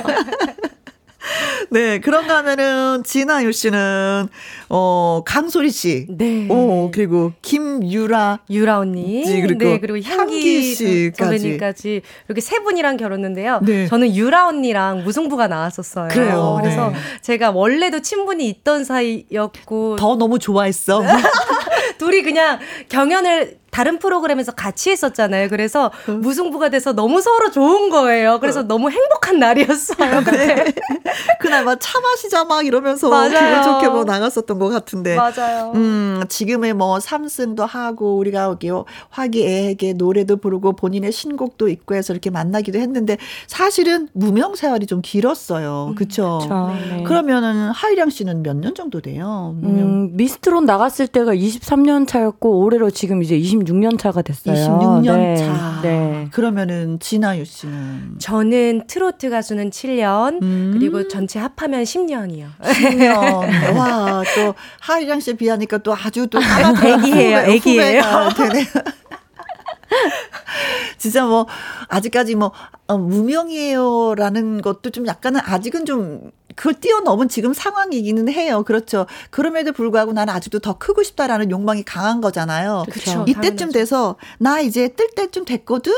네, 그런가 하면은 진아유 씨는 어 강소리 씨, 네. 어 그리고 김유라, 유라 언니, 지, 그리고 네 그리고 향기 향기. 선배님까지 이렇게 세 분이랑 결혼했는데요. 네. 저는 유라 언니랑 무승부가 나왔었어요. 그래요. 그래서 네. 제가 원래도 친분이 있던 사이였고 더 너무 좋아했어. 둘이 그냥 경연을 다른 프로그램에서 같이 했었잖아요. 그래서 음. 무승부가 돼서 너무 서로 좋은 거예요. 그래서 너무 행복한 날이었어요. 그때. 그날 막 차 마시자 막 이러면서 맞아요. 기분 좋게 뭐 나갔었던 것 같은데. 맞아요. 음, 지금의 뭐 삼승도 하고 우리가 여기 화기애애하게 노래도 부르고 본인의 신곡도 있고 해서 이렇게 만나기도 했는데 사실은 무명 생활이 좀 길었어요. 그쵸? 그렇죠. 네. 그러면은 하이량 씨는 몇 년 정도 돼요? 무명. 음, 미스트롯 나갔을 때가 23년 차였고 올해로 지금 이제 26년 차가 됐어요. 26년 네. 차. 네. 그러면은 진아유 씨는 저는 트로트 가수는 7년, 음. 그리고 전체 합하면 10년이요. 10년. 와, 또 하이량 씨에 비하니까 또 아주 또더 애기예요, 후배, 애기예요. 후배가 되네. 진짜 뭐 아직까지 뭐 어, 무명이에요라는 것도 좀 약간은 아직은 좀 그걸 뛰어넘은 지금 상황이기는 해요. 그렇죠. 그럼에도 불구하고 나는 아직도 더 크고 싶다라는 욕망이 강한 거잖아요. 그쵸, 이때쯤. 돼서 나 이제 뜰 때쯤 됐거든.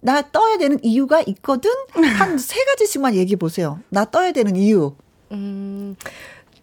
나 떠야 되는 이유가 있거든. 한 세 가지씩만 얘기해 보세요. 나 떠야 되는 이유. 음,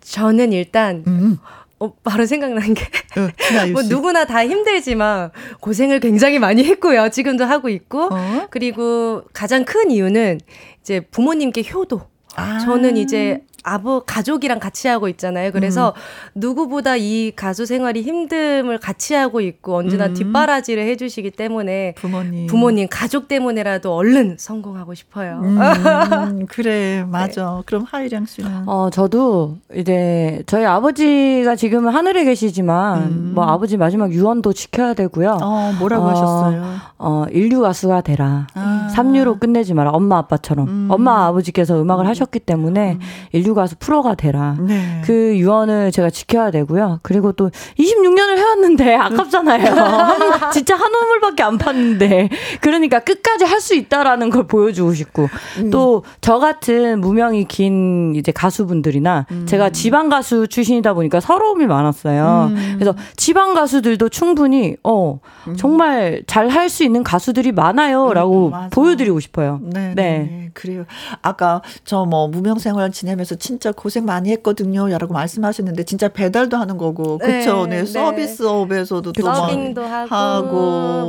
저는 일단, 음. 어, 바로 생각난 게, 어, 진아유 뭐 씨. 누구나 다 힘들지만 고생을 굉장히 많이 했고요. 지금도 하고 있고. 어? 그리고 가장 큰 이유는 이제 부모님께 효도. 아. 저는 이제 아버 가족이랑 같이 하고 있잖아요. 그래서 음. 누구보다 이 가수 생활이 힘듦을 같이 하고 있고 언제나 음. 뒷바라지를 해주시기 때문에 부모님. 부모님 가족 때문에라도 얼른 성공하고 싶어요. 음, 그래, 맞아. 그럼 하이량 씨는. 어, 저도 이제 저희 아버지가 지금 은 하늘에 계시지만 음. 뭐 아버지 마지막 유언도 지켜야 되고요. 어, 뭐라고 어, 하셨어요? 어, 인류 가수가 되라. 아. 삼류로 끝내지 마라. 엄마 아빠처럼. 음. 엄마 아버지께서 음악을 하셨기 때문에 인류 가수 프로가 되라. 네. 그 유언을 제가 지켜야 되고요. 그리고 또 26년을 해왔는데 아깝잖아요. 한- 진짜 한 우물밖에 안 팠는데. 그러니까 끝까지 할 수 있다라는 걸 보여주고 싶고. 또저 같은 무명이 긴 이제 가수분들이나 제가 지방 가수 출신이다 보니까 서러움이 많았어요. 음. 그래서 지방 가수들도 충분히 어 정말 잘 할 수 있는 가수들이 많아요라고 음. 보여드리고 싶어요. 네, 네, 네. 네. 그래요. 아까 저 뭐 무명 생활 지내면서 진짜 고생 많이 했거든요 라고 말씀하셨는데 진짜 배달도 하는 거고 그쵸? 네, 네, 네. 서비스업에서도 또막 서빙도 하고, 하고.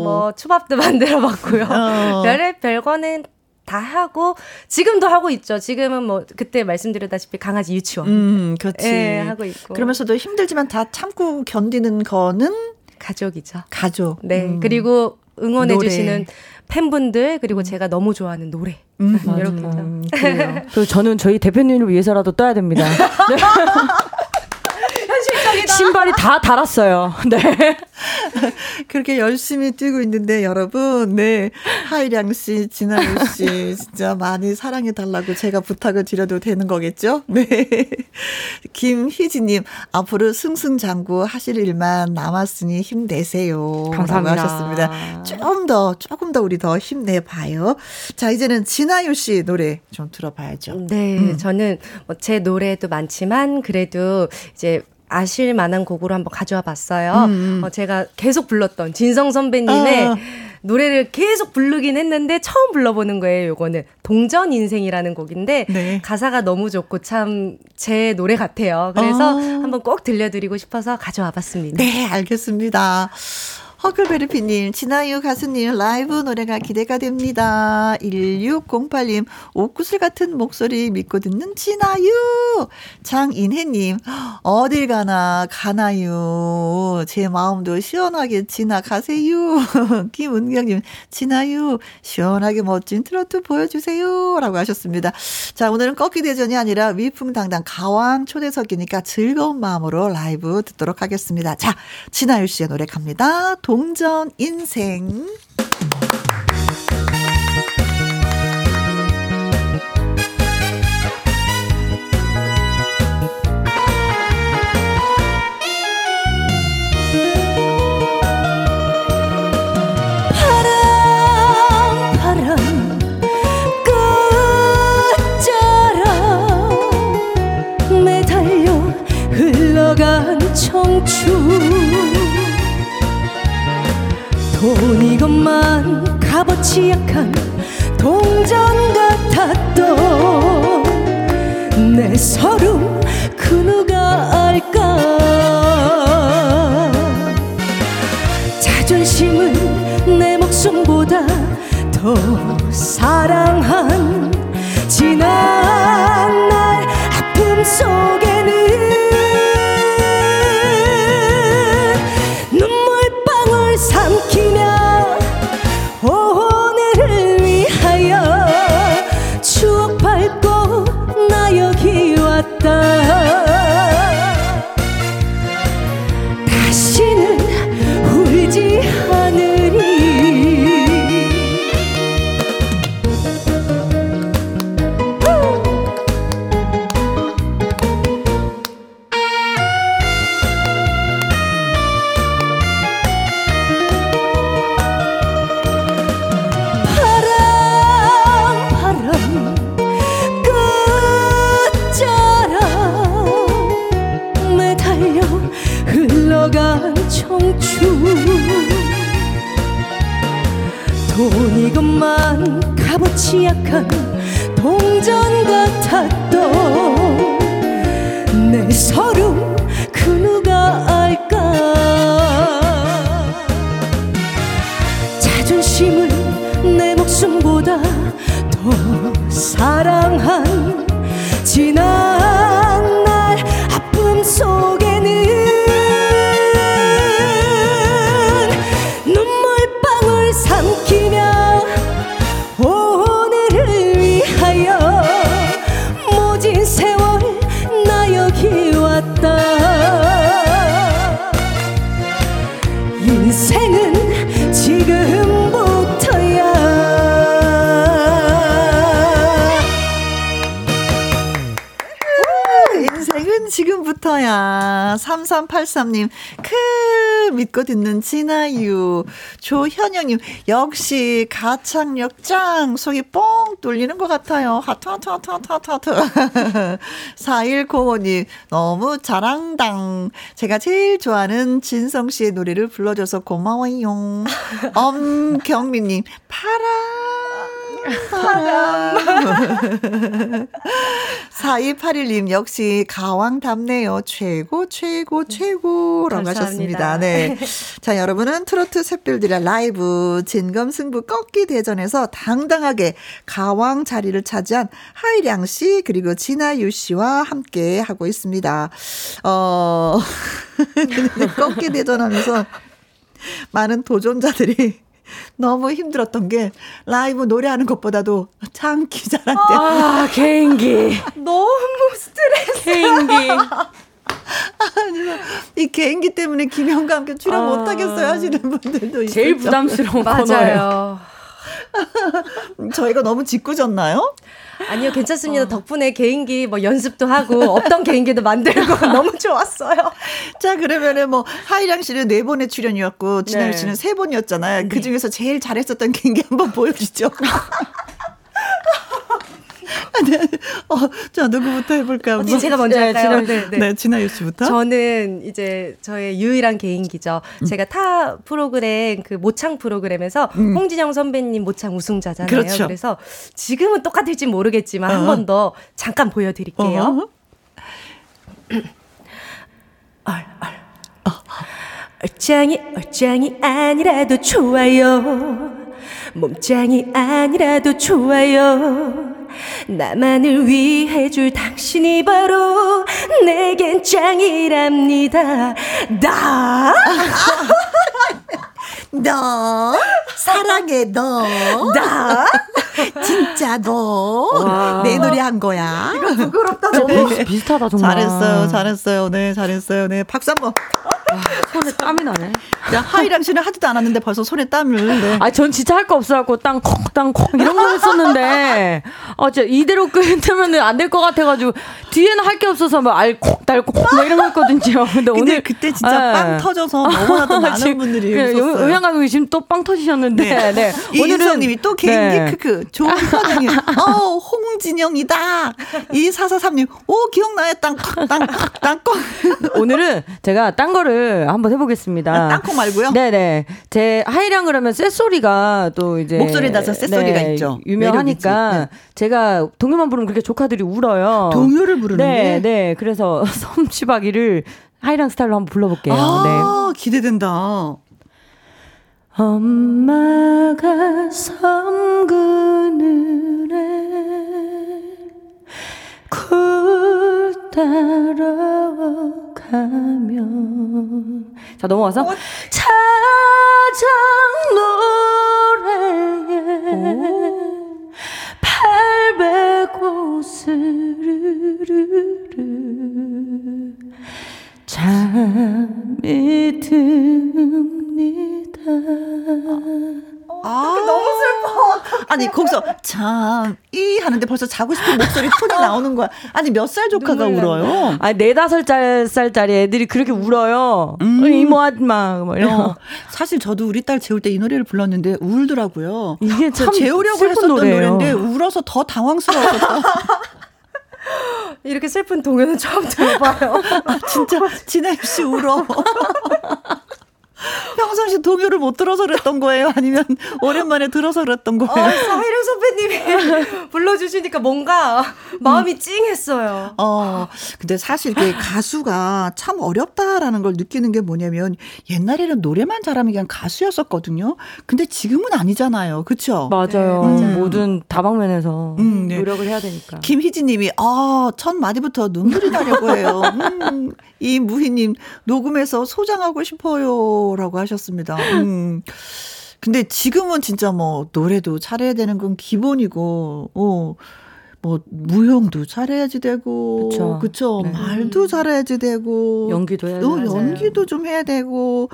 뭐 초밥도 만들어 봤고요. 어. 별의 별 거는 다 하고 지금도 하고 있죠. 지금은 뭐 그때 말씀드렸다시피 강아지 유치원 음, 그렇지. 예, 하고 있고 그러면서도 힘들지만 다 참고 견디는 거는 가족이죠. 가족. 네. 음. 그리고 응원해주시는 팬분들 그리고 제가 너무 좋아하는 노래 이렇게 음. 그리고 저는 저희 대표님을 위해서라도 떠야 됩니다. 신발이 다 달았어요. 네. 그렇게 열심히 뛰고 있는데 여러분, 네 하이량 씨, 진아유 씨 진짜 많이 사랑해 달라고 제가 부탁을 드려도 되는 거겠죠? 네. 김희지님 앞으로 승승장구 하실 일만 남았으니 힘내세요. 감사합니다. 하셨습니다. 조금 더 조금 더 우리 더 힘내봐요. 자 이제는 진아유 씨 노래 좀 들어봐야죠. 네, 저는 뭐 제 노래도 많지만 그래도 이제 아실 만한 곡으로 한번 가져와 봤어요. 어, 제가 계속 불렀던 진성 선배님의 아. 노래를 계속 부르긴 했는데 처음 불러보는 거예요. 요거는 동전 인생이라는 곡인데 네. 가사가 너무 좋고 참 제 노래 같아요. 그래서 아. 한번 꼭 들려드리고 싶어서 가져와 봤습니다. 네, 알겠습니다. 허클베리피님, 진아유 가수님 라이브 노래가 기대가 됩니다. 1608님, 옥구슬 같은 목소리 믿고 듣는 진아유. 장인혜님, 어딜 가나 가나요. 제 마음도 시원하게 지나가세요. 김은경님, 진아유, 시원하게 멋진 트로트 보여주세요. 라고 하셨습니다. 자, 오늘은 꺾기 대전이 아니라 위풍당당 가왕 초대석이니까 즐거운 마음으로 라이브 듣도록 하겠습니다. 자, 진아유 씨의 노래 갑니다. 동전 인생. 청춘 돈 이것만 값어치 약한 동전 같았던 내 서름 그 누가 알까? 자존심은 내 목숨보다 더 사랑한 지난 날 아픔 속 이것만 값어치 약한 동전 같았던 내 서름 그 누가 알까? 자존심은 내 목숨보다 더 사랑한 지난 지금부터야. 3383님, 크, 믿고 듣는 진아유. 조현영님, 역시 가창력 짱. 속이 뻥 뚫리는 것 같아요. 하트, 하트, 하트, 하트, 하트, 하트. 4105님, 너무 자랑당. 제가 제일 좋아하는 진성 씨의 노래를 불러줘서 고마워요. 엄경민님, 파랑. 파랑. 4281님 역시 가왕 답네요. 최고 최고 최고라고 감사합니다. 하셨습니다. 네. 자, 여러분은 트로트 샛별들의 라이브 진검승부 꺾기 대전에서 당당하게 가왕 자리를 차지한 하이량 씨 그리고 진아유 씨와 함께 하고 있습니다. 어. 꺾기 대전하면서 많은 도전자들이 너무 힘들었던 게 라이브 노래하는 것보다도 자랑 때문에 아, 개인기. 너무 스트레스. 개인기. 이 개인기 때문에 김영과 함께 출연 아. 못하겠어요 하시는 분들도 있어요. 제일 부담스러운. 맞아요. 저희가 너무 짓궂었나요? 아니요, 괜찮습니다. 덕분에 개인기 뭐 연습도 하고 없던 개인기도 만들고 너무 좋았어요. 자 그러면은 뭐 하이랑 씨는 네 번의 출연이었고 진아유 네. 씨는 세 번이었잖아요. 그 중에서 제일 잘했었던 개인기 한번 보여주죠. 네. 어, 자 누구부터 해볼까요? 어떻게 제가 먼저 네, 할까요? 진아유 네, 네, 진아유 씨부터. 저는 이제 저의 유일한 개인기죠. 음. 제가 타 프로그램 그 모창 프로그램에서 홍진영 선배님 모창 우승자잖아요. 음. 그렇죠. 래서 지금은 똑같을지 모르겠지만 한 어. 번더 잠깐 보여드릴게요. 어. 얼짱이 얼짱이 아니라도 좋아요. 몸짱이 아니라도 좋아요. 나만을 위해 줄 당신이 바로 내겐 짱이랍니다. 나 너 사랑해 너. 나. 진짜 너내 노래 한 거야. 너무 비슷하다, 정말. 잘했어요, 잘했어요, 네, 잘했어요, 네, 박수 한번. 손에 땀이 나네. 야, 하이랑 씨는 하지도 않았는데 벌써 손에 땀을. 네. 아, 전 진짜 할 거 없어갖고 땅콩, 땅콩 이런 거 했었는데, 아, 진짜 이대로 끝내면 안 될 것 같아가지고, 뒤에는 할 게 없어서 막 알콩, 달콩 뭐 이런 거 했거든요. 근데, 근데 오늘. 그때 진짜 예. 빵 터져서 너무나도 많은 지금 분들이 그 웃었어요. 의향 감독이 지금 또 빵 터지셨는데, 네. 네. 이인성님이 또 개인기 네. 크크 좋은 편이요. 어 홍진영이다. 이사사삼님 오 기억나요 땅콩 땅콩 땅콩 오늘은 제가 딴 거를 한번 해보겠습니다. 아, 땅콩 말고요? 네네. 제 하이랑 그러면 쇳소리가 또 이제. 목소리에 따라서 쇳소리가 있죠. 유명하니까 매력이지. 제가 동요만 부르면 그렇게 조카들이 울어요. 동요를 부르는 네, 게? 네. 그래서 섬치박이를 하이랑 스타일로 한번 불러볼게요. 네. 아 기대된다. 엄마가 섬 그늘에 굴 따라 가면 자 넘어가서 차장 노래에 팔베고 스르르르 잠이 듭니다. 아 너무 슬퍼. 아니 거기서 참 이 하는데 벌써 자고 싶은 목소리 톤이 나오는 거야. 아니 몇 살 조카가 울어요? 아, 네다섯 살- 살짜리 애들이 그렇게 울어요. 음. 이모, 아줌마, 뭐 이런. 어, 사실 저도 우리 딸 재울 때 이 노래를 불렀는데 울더라고요. 이게 참 재우려고 했었던 노래예요. 노래인데 울어서 더 당황스러웠어. 이렇게 슬픈 동요는 처음 들어봐요. 진짜 진아유 씨 울어. 평상시 동요를 못 들어서 그랬던 거예요? 아니면 오랜만에 들어서 그랬던 어, 거예요? 사이렌 선배님이 불러주시니까 뭔가 마음이 찡했어요. 어, 근데 사실 그 가수가 참 어렵다라는 걸 느끼는 게 뭐냐면 옛날에는 노래만 잘하면 그냥 가수였었거든요. 근데 지금은 아니잖아요. 그쵸? 맞아요. 네, 맞아요. 모든 다방면에서 음, 네. 노력을 해야 되니까. 김희진 님이, 아, 첫 마디부터 눈물이 나려고 해요. 음, 이 무희님, 녹음해서 소장하고 싶어요. 라고 하셨습니다. 음. 근데 지금은 진짜 뭐, 노래도 잘해야 되는 건 기본이고, 어, 뭐, 무용도 잘해야지 되고, 그쵸. 그쵸. 네. 말도 잘해야지 되고, 연기도 해야 또 되고. 연기도 좀 해야 되고,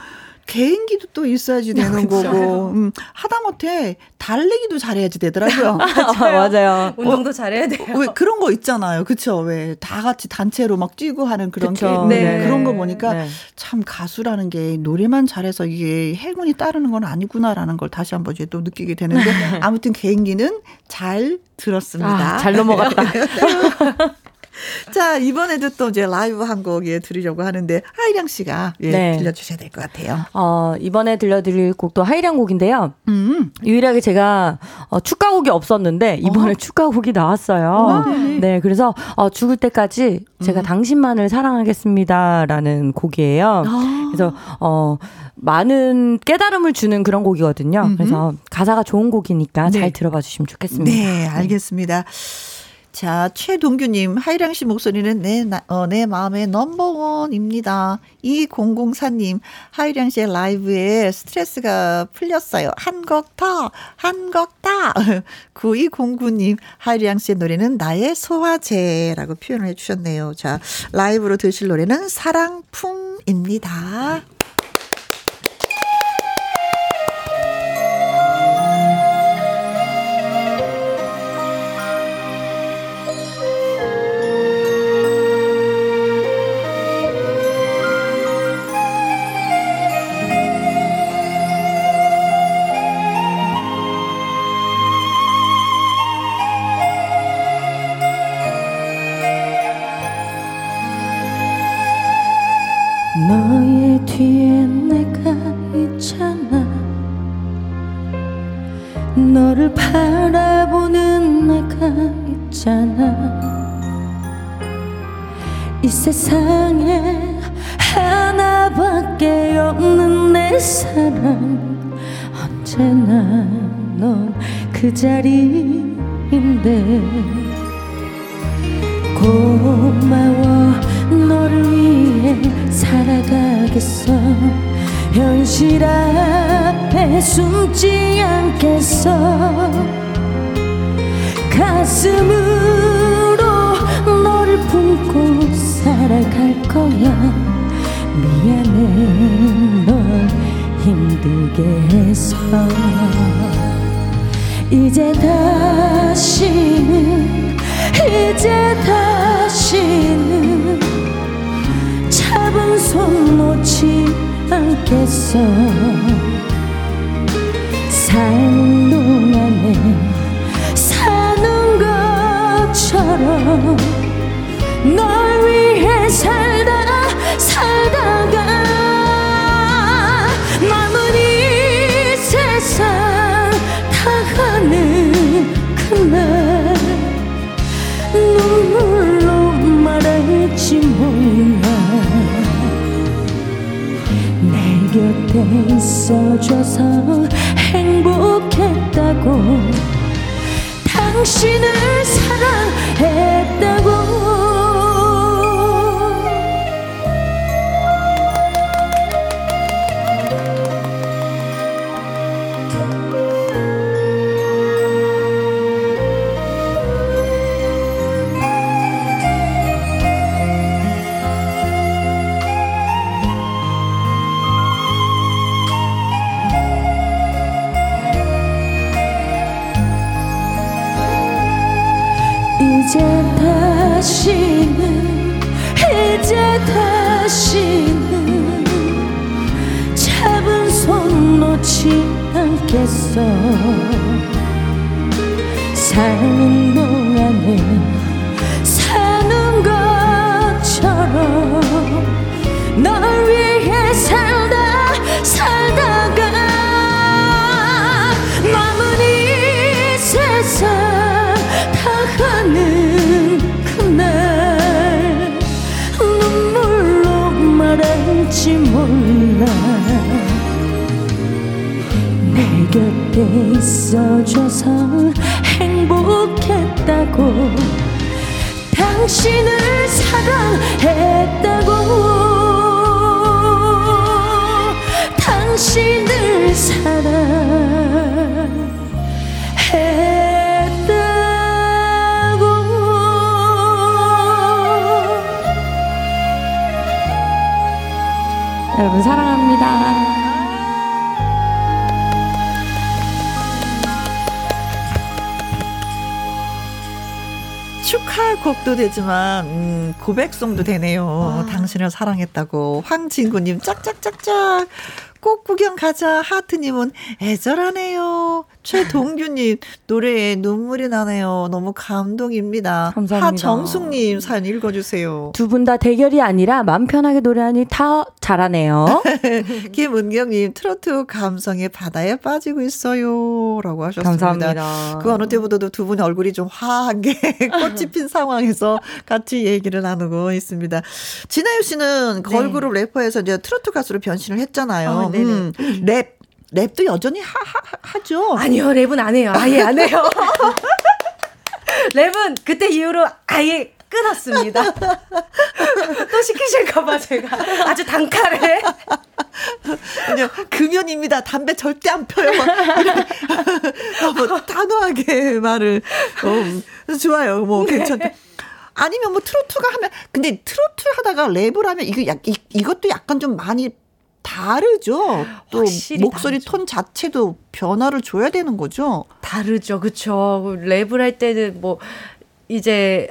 개인기도 또 있어야지 되는 거고, 음, 하다못해 달리기도 잘해야지 되더라고요. 아, 맞아요. 운동도 잘해야 돼요. 왜 그런 거 있잖아요. 그쵸? 왜다 같이 단체로 막 뛰고 하는 그런 게. 네. 네. 그런 거 보니까 네. 참 가수라는 게 노래만 잘해서 이게 행운이 따르는 건 아니구나라는 걸 다시 한번 이제 또 느끼게 되는데 아무튼 개인기는 잘 들었습니다. 아, 잘 넘어갔다. 자 이번에도 또 이제 라이브 한곡 예, 들으려고 하는데 하이량 씨가 예, 네. 들려주셔야 될 것 같아요. 어, 이번에 들려드릴 곡도 하이량 곡인데요. 음. 유일하게 제가 어, 축가곡이 없었는데 이번에 축가곡이 나왔어요. 네, 그래서 어, 죽을 때까지 제가 당신만을 사랑하겠습니다 라는 곡이에요. 그래서 어 많은 깨달음을 주는 그런 곡이거든요. 그래서 가사가 좋은 곡이니까 네. 잘 들어봐 주시면 좋겠습니다. 네, 알겠습니다. 자, 최동규님, 하이랑 씨 목소리는 내, 나, 어, 내 마음의 넘버원입니다. 2004님, 하이랑 씨의 라이브에 스트레스가 풀렸어요. 한곡 더, 한곡 더. 9209님, 하이랑 씨의 노래는 나의 소화제라고 표현을 해주셨네요. 자, 라이브로 드실 노래는 사랑풍입니다. 여러분 사랑합니다. 축하 곡도 되지만 음, 고백송도 되네요. 당신을 사랑했다고 황진구님 짝짝짝짝 꼭 구경 가자 하트님은 애절하네요. 최동규님 노래에 눈물이 나네요. 너무 감동입니다. 감사합니다. 하정숙님 사연 읽어주세요. 두 분 다 대결이 아니라 마음 편하게 노래하니 다 잘하네요. 김은경님 트로트 감성의 바다에 빠지고 있어요라고 하셨습니다. 감사합니다. 그 어느 때보다도 두 분의 얼굴이 좀 화한 게 꽃이 핀 상황에서 같이 얘기를 나누고 있습니다. 진아유 씨는 네. 걸그룹 래퍼에서 이제 트로트 가수로 변신을 했잖아요. 어. 음, 랩 랩도 여전히 하, 하, 하죠. 아니요, 랩은 안 해요. 아예 안 해요. 랩은 그때 이후로 아예 끊었습니다. 또 시키실까봐 제가 아주 단칼에. 그냥 금연입니다. 담배 절대 안 펴요. 너무 단호하게 말을. 어, 좋아요. 뭐 괜찮다. 아니면 뭐 트로트가 하면 근데 트로트 하다가 랩을 하면 이거 약 이, 이것도 약간 좀 많이 다르죠. 또 목소리 다르죠. 톤 자체도 변화를 줘야 되는 거죠. 다르죠, 그쵸. 랩을 할 때는 뭐, 이제,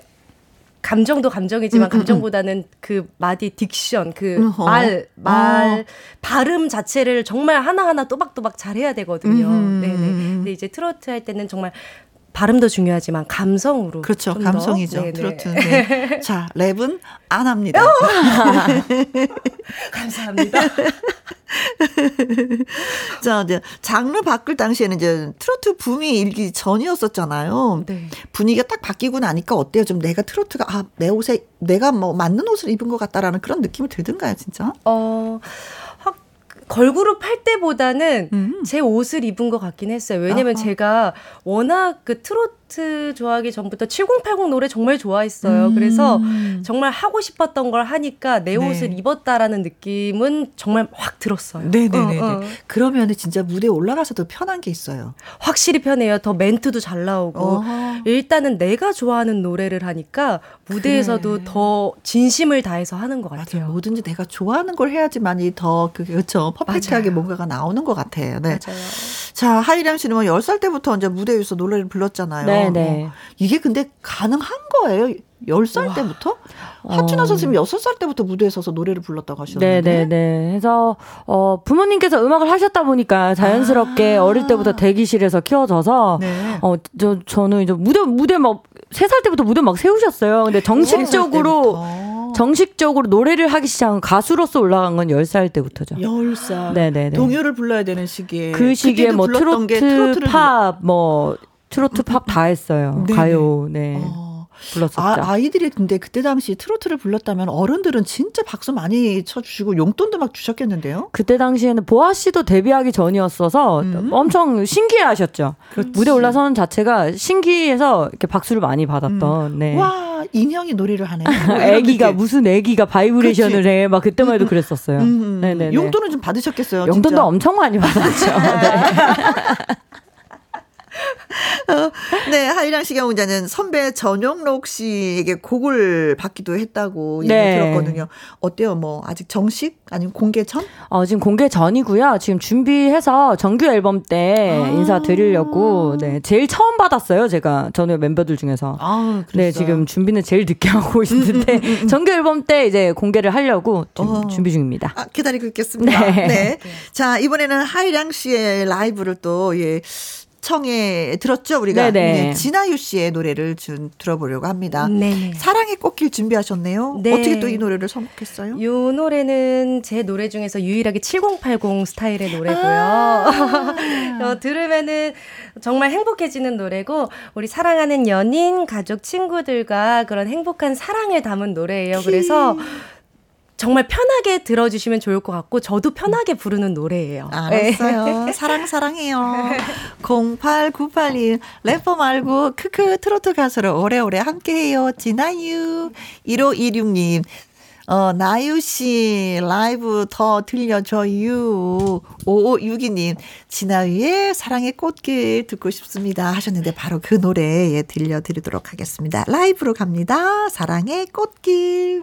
감정도 감정이지만 감정보다는 그 마디 딕션 그 음, 어허. 말말 어. 발음 자체를 정말 하나하나 또박또박 잘해야 되거든요. 음. 네네. 근데 이제 트로트 할 때는 정말 발음도 중요하지만 감성으로 그렇죠. 감성이죠. 트로트. 네. 자, 랩은 안 합니다. 감사합니다. 자, 이제 장르 바꿀 당시에는 이제 트로트 붐이 일기 전이었었잖아요. 네. 분위기가 딱 바뀌고 나니까 어때요? 좀 내가 트로트가 아, 내 옷에 내가 뭐 맞는 옷을 입은 것 같다라는 그런 느낌이 들던가요, 진짜? 어, 확 걸그룹 할 때보다는 음. 제 옷을 입은 것 같긴 했어요. 왜냐면 아하. 제가 워낙 그 트 로트 좋아하기 전부터 7080 노래 정말 좋아했어요. 그래서 음. 정말 하고 싶었던 걸 하니까 내 네. 옷을 입었다라는 느낌은 정말 확 들었어요. 네네네. 어, 어. 그러면 진짜 무대에 올라가서도 편한 게 있어요. 확실히 편해요. 더 멘트도 잘 나오고. 어허. 일단은 내가 좋아하는 노래를 하니까 무대에서도 그래. 더 진심을 다해서 하는 것 맞아요. 같아요. 뭐든지 내가 좋아하는 걸 해야지만이 더 그게 그렇죠. 퍼펙트하게 맞아요. 뭔가가 나오는 것 같아요. 네. 맞아요. 자, 하이량 씨는 뭐 10살 때부터 이제 무대 위에서 노래를 불렀잖아요. 네 네. 어, 이게 근데 가능한 거예요? 10살 때부터? 하춘아 어. 선생님이 6살 때부터 무대에 서서 노래를 불렀다고 하셨는데. 네네네. 해서 어 부모님께서 음악을 하셨다 보니까 자연스럽게 아. 어릴 때부터 대기실에서 키워져서 네. 어 저 저는 이제 무대 무대 막세살 때부터 무대 막 세우셨어요. 근데 정식적으로. 정식적으로 노래를 하기 시작한 가수로서 올라간 건 10살 때부터죠. 10살. 네네네. 동요를 불러야 되는 시기에. 그 시기에 뭐 트로트, 트로트를 팝, 뭐 트로트 팝 다 했어요. 네네. 가요, 네. 어. 불렀었죠. 아, 아이들이 근데 그때 당시 트로트를 불렀다면 어른들은 진짜 박수 많이 쳐주시고 용돈도 막 주셨겠는데요? 그때 당시에는 보아 씨도 데뷔하기 전이었어서 음. 엄청 신기해하셨죠. 그렇지. 무대 올라서는 자체가 신기해서 이렇게 박수를 많이 받았던. 네. 와 인형이 노래를 하네. 느낌. 무슨 애기가 바이브레이션을 그치. 해. 막 그때만 해도 그랬었어요. 음, 네네. 용돈은 좀 받으셨겠어요. 용돈도 진짜. 엄청 많이 받았죠. 네. 네, 하이량 씨 경우에는 선배 전영록 씨에게 곡을 받기도 했다고 얘기 네. 들었거든요. 어때요? 뭐 아직 정식 아니면 공개 전? 어, 지금 공개 전이고요. 지금 준비해서 정규 앨범 때 아. 인사 드리려고 네, 제일 처음 받았어요. 제가 전에 멤버들 중에서. 아, 네, 지금 준비는 제일 늦게 하고 있는데 정규 앨범 때 이제 공개를 하려고 어. 준비 중입니다. 아, 기다리고 있겠습니다. 네. 네. 자, 이번에는 하이랑 씨의 라이브를 또, 예, 청해 들었죠? 우리가. 네, 진아유 씨의 노래를 좀 들어보려고 합니다. 네네. 사랑의 꽃길 준비하셨네요. 네. 어떻게 또 이 노래를 선곡했어요? 이 노래는 제 노래 중에서 유일하게 7080 스타일의 노래고요. 아. 어, 들으면은 정말 행복해지는 노래고 우리 사랑하는 연인, 가족, 친구들과 그런 행복한 사랑을 담은 노래예요. 그래서 정말 편하게 들어주시면 좋을 것 같고 저도 편하게 부르는 노래예요. 네. 알았어요. 사랑 사랑해요. 08981 래퍼 말고 크크 트로트 가수로 오래오래 함께해요. 진아유 1526님. 어, 나유 씨, 라이브 더 들려줘요. 5562님, 진아유의 사랑의 꽃길 듣고 싶습니다. 하셨는데, 바로 그 노래, 예, 들려드리도록 하겠습니다. 라이브로 갑니다. 사랑의 꽃길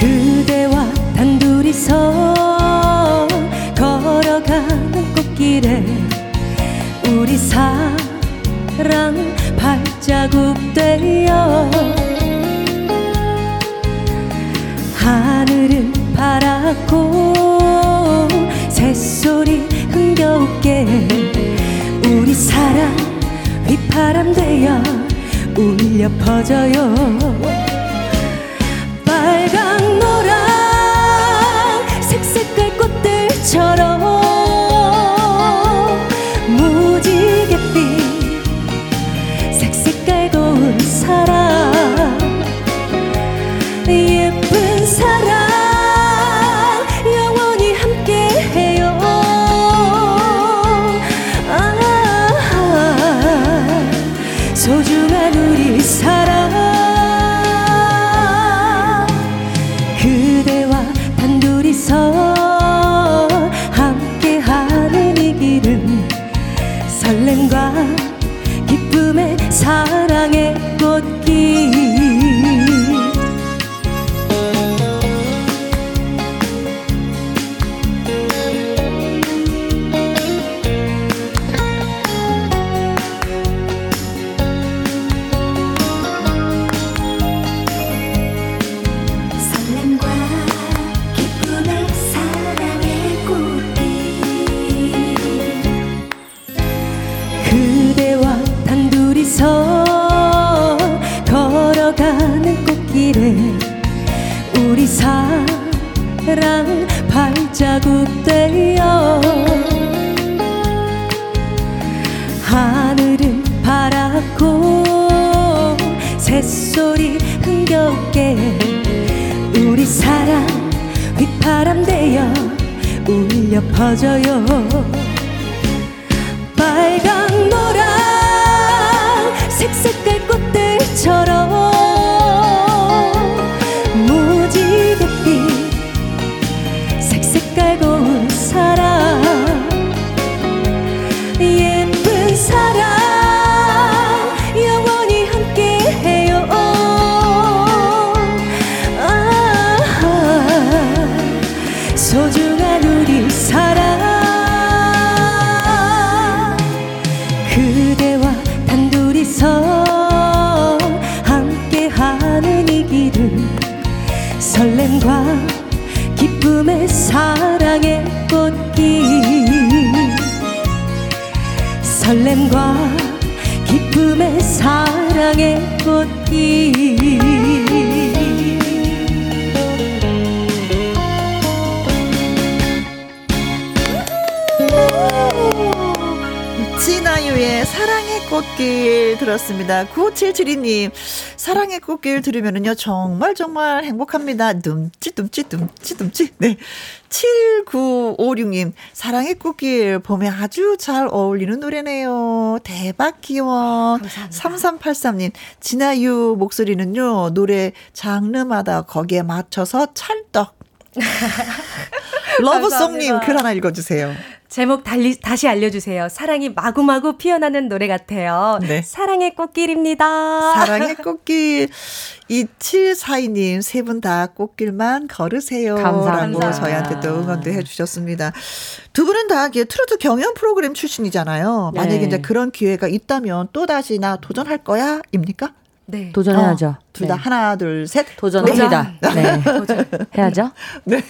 그대와 단둘이서 우리 사랑 발자국 되어 하늘은 파랗고 새소리 흥겨울게. 우리 사랑 휘파람 되어 울려 퍼져요 기쁨의 사랑의 꽃길 사랑의 꽃길 들었습니다. 9577님, 사랑의 꽃길 들으면은요, 정말 정말 행복합니다. 둠찌, 둠찌, 둠찌, 둠찌. 네. 7956님, 사랑의 꽃길 봄에 아주 잘 어울리는 노래네요. 대박 귀여워. 3383님, 진아유 목소리는요, 노래 장르마다 거기에 맞춰서 찰떡. 러브송님 감사합니다. 글 하나 읽어주세요. 제목 달리, 다시 알려주세요. 사랑이 마구마구 피어나는 노래 같아요. 네. 사랑의 꽃길입니다. 사랑의 꽃길 2742님 세 분 다 꽃길만 걸으세요. 감사합니다. 라고 저희한테 또 응원도 해주셨습니다. 두 분은 다 트로트 경연 프로그램 출신이잖아요. 만약에 네. 이제 그런 기회가 있다면 또 다시 나 도전할 거야? 입니까? 네. 도전해야죠. 둘다 네. 하나 둘 셋. 도전합니다. 네. 해야죠. 네.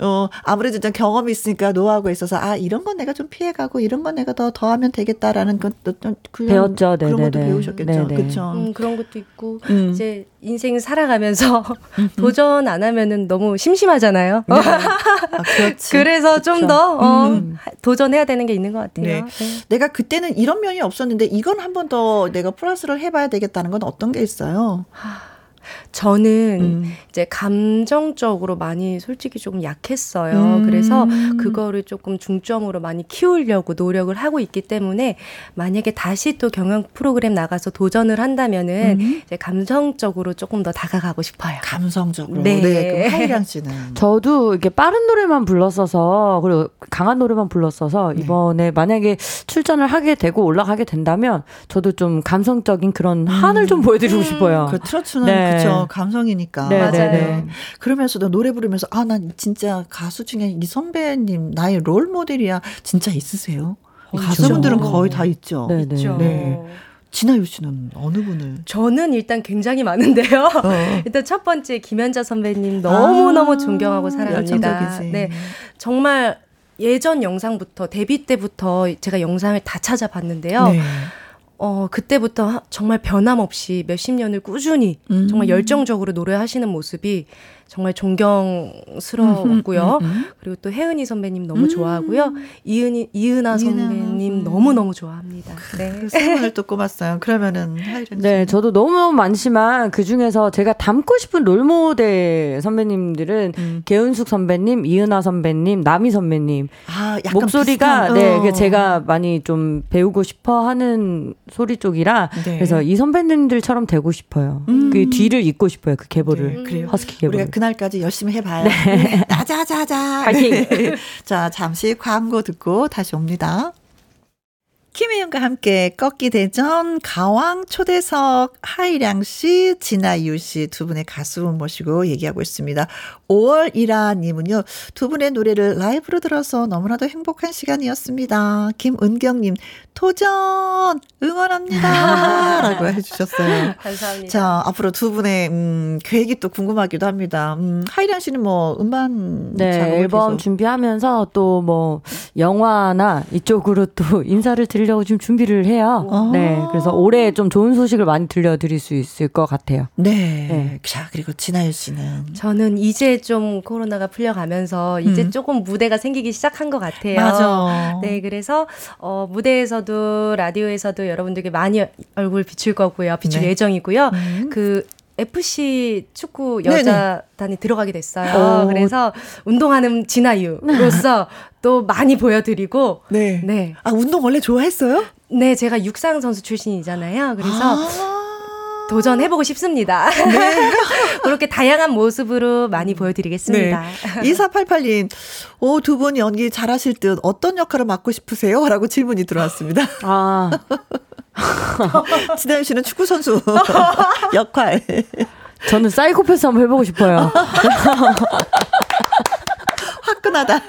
어, 아무래도 좀 경험이 있으니까 노하우가 있어서 아 이런 건 내가 좀 피해가고 이런 건 내가 더 더 하면 되겠다라는 것도 좀 그런- 배웠죠. 그런 것도 네네네. 배우셨겠죠. 네네. 그렇죠. 음, 그런 것도 있고 음. 이제 인생 살아가면서 도전 안 하면은 너무 심심하잖아요. 아, 그렇지. 그래서 좀. 더 어, 음. 도전해야 되는 게 있는 것 같아요. 네. 네. 내가 그때는 이런 면이 없었는데 이건 한 번 더 내가 플러스를 해봐야 되겠다는 건 어떤 게 있어요? 하, 저는 음. 이제 감정적으로 많이 솔직히 조금 약했어요. 음. 그래서 그거를 조금 중점으로 많이 키우려고 노력을 하고 있기 때문에 만약에 다시 또 경영 프로그램 나가서 도전을 한다면은 음. 이제 감정적으로 조금 더 다가가고 싶어요. 감성적으로. 네. 네. 그럼 하이랑 씨는 저도 이렇게 빠른 노래만 불렀어서 그리고 강한 노래만 불렀어서 네. 이번에 만약에 출전을 하게 되고 올라가게 된다면 저도 좀 감성적인 그런 한을 좀 보여드리고 싶어요. 그 트로트는 네. 그쵸 감성이니까. 네, 네, 네. 그러면서도 노래 부르면서 아 난 진짜 가수 중에 이 선배님 나의 롤 모델이야 진짜 있으세요? 가수분들은 거의 다 있죠. 네, 네. 있죠. 네. 진아유 씨는 어느 분을? 저는 일단 굉장히 많은데요. 어. 일단 첫 번째 김연자 선배님 너무너무 아, 존경하고 사랑합니다. 열정적이지. 네. 정말 예전 영상부터 데뷔 때부터 제가 영상을 다 찾아봤는데요. 네. 어, 그때부터 하- 정말 변함없이 몇십 년을 꾸준히 음. 정말 열정적으로 노래하시는 모습이 정말 존경스러웠고요. 음, 음, 음. 그리고 또 혜은이 선배님 너무 음. 좋아하고요. 이은이 이은아 선배님 음. 너무 너무 좋아합니다. 네. 세 분을 또 꼽았어요. 그러면은. 네, 저도 너무너무 많지만 그 중에서 제가 닮고 싶은 롤모델 선배님들은 음. 개은숙 선배님, 이은하 선배님, 남희 선배님. 아, 목소리가 비슷한, 네, 어. 그 제가 많이 좀 배우고 싶어 하는 소리 쪽이라 네. 그래서 이 선배님들처럼 되고 싶어요. 음. 그 뒤를 잇고 싶어요. 그 계보를. 네, 그래요. 허스키 우리가 계보를. 그날까지 열심히 해봐요. 네. 자자자자. 파이팅. 자, 잠시 광고 듣고 다시 옵니다. 김혜영과 함께 꺾기 대전 가왕 초대석 하이량 씨, 진아유 씨 두 분의 가수 모시고 얘기하고 있습니다. 5월이라 님은요. 두 분의 노래를 라이브로 들어서 너무나도 행복한 시간이었습니다. 김은경 님, 도전 응원합니다. 라고 해 주셨어요. 감사합니다. 자, 앞으로 두 분의 음, 계획이 또 궁금하기도 합니다. 음, 하이량 씨는 뭐 음반 네, 앨범 계속 준비하면서 또 뭐 영화나 이쪽으로 또 인사를 드리려고 지금 준비를 해요. 어. 네, 그래서 올해 좀 좋은 소식을 많이 들려드릴 수 있을 것 같아요. 네. 네. 자, 그리고 진아유 씨는 저는 이제 좀 코로나가 풀려가면서 이제 음. 조금 무대가 생기기 시작한 것 같아요. 맞아. 네, 그래서 어, 무대에서도 라디오에서도 여러분들께 많이 얼굴 비출 거고요. 비출 네. 예정이고요. 음. 그 FC 축구 네네. 여자단이 들어가게 됐어요. 오. 그래서 운동하는 진아유로서 또 많이 보여드리고 네. 네, 아, 운동 원래 좋아했어요? 네 제가 육상 선수 출신이잖아요. 그래서 아. 도전해보고 싶습니다. 그렇게 다양한 모습으로 많이 보여드리겠습니다. 네. 2488님, 오, 두 분 연기 잘하실 듯 어떤 역할을 맡고 싶으세요? 라고 질문이 들어왔습니다. 아, 진아유 씨는 축구선수 역할. 저는 사이코패스 한번 해보고 싶어요. 화끈하다.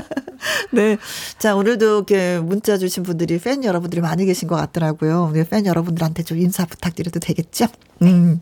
네. 자, 오늘도 이렇게 문자 주신 분들이 팬 여러분들이 많이 계신 것 같더라고요. 팬 여러분들한테 좀 인사 부탁드려도 되겠죠? 음.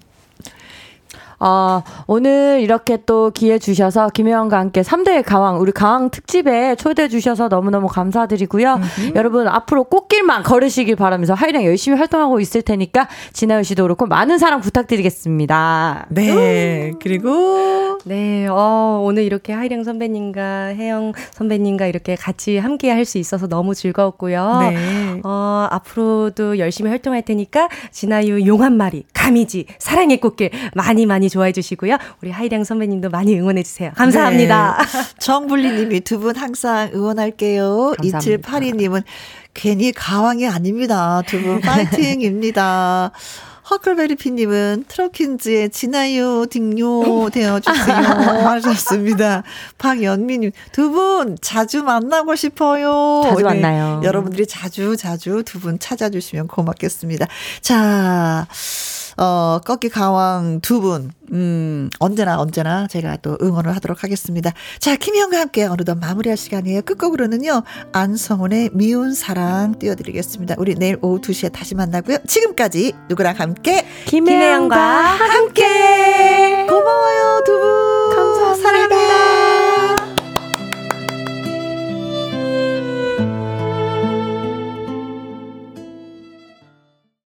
아, 오늘 이렇게 또 기회 주셔서 김혜영과 함께 3대 가왕, 우리 가왕 특집에 초대해 주셔서 너무너무 감사드리고요. 여러분, 앞으로 꽃길만 걸으시길 바라면서 하이랑 열심히 활동하고 있을 테니까 진아유 씨도 그렇고 많은 사랑 부탁드리겠습니다. 네. 그리고 네, 어, 오늘 이렇게 하이령 선배님과 혜영 선배님과 이렇게 같이 함께 할 수 있어서 너무 즐거웠고요. 네. 어, 앞으로도 열심히 활동할 테니까 진아유 용 한 마리, 가미지, 사랑의 꽃길 많이 많이 좋아해 주시고요. 우리 하이령 선배님도 많이 응원해 주세요. 감사합니다. 네. 정불리님이 두 분 항상 응원할게요. 감사합니다. 2782님은 괜히 가왕이 아닙니다. 두 분 파이팅입니다. 허클베리피님은 트로킨즈의 진아유 딩요 되어주세요 하셨습니다. 박연미님 두 분 자주 만나고 싶어요. 네. 자주 만나요. 여러분들이 자주 자주 두 분 찾아주시면 고맙겠습니다. 자. 어, 꺾기 가왕 두 분, 음, 언제나 언제나 제가 또 응원을 하도록 하겠습니다. 자, 김희영과 함께 어느덧 마무리할 시간이에요. 끝곡으로는요, 안성훈의 미운 사랑 띄워드리겠습니다. 우리 내일 오후 2시에 다시 만나고요. 지금까지 누구랑 함께? 김혜영과 함께! 함께. 고마워요, 두 분!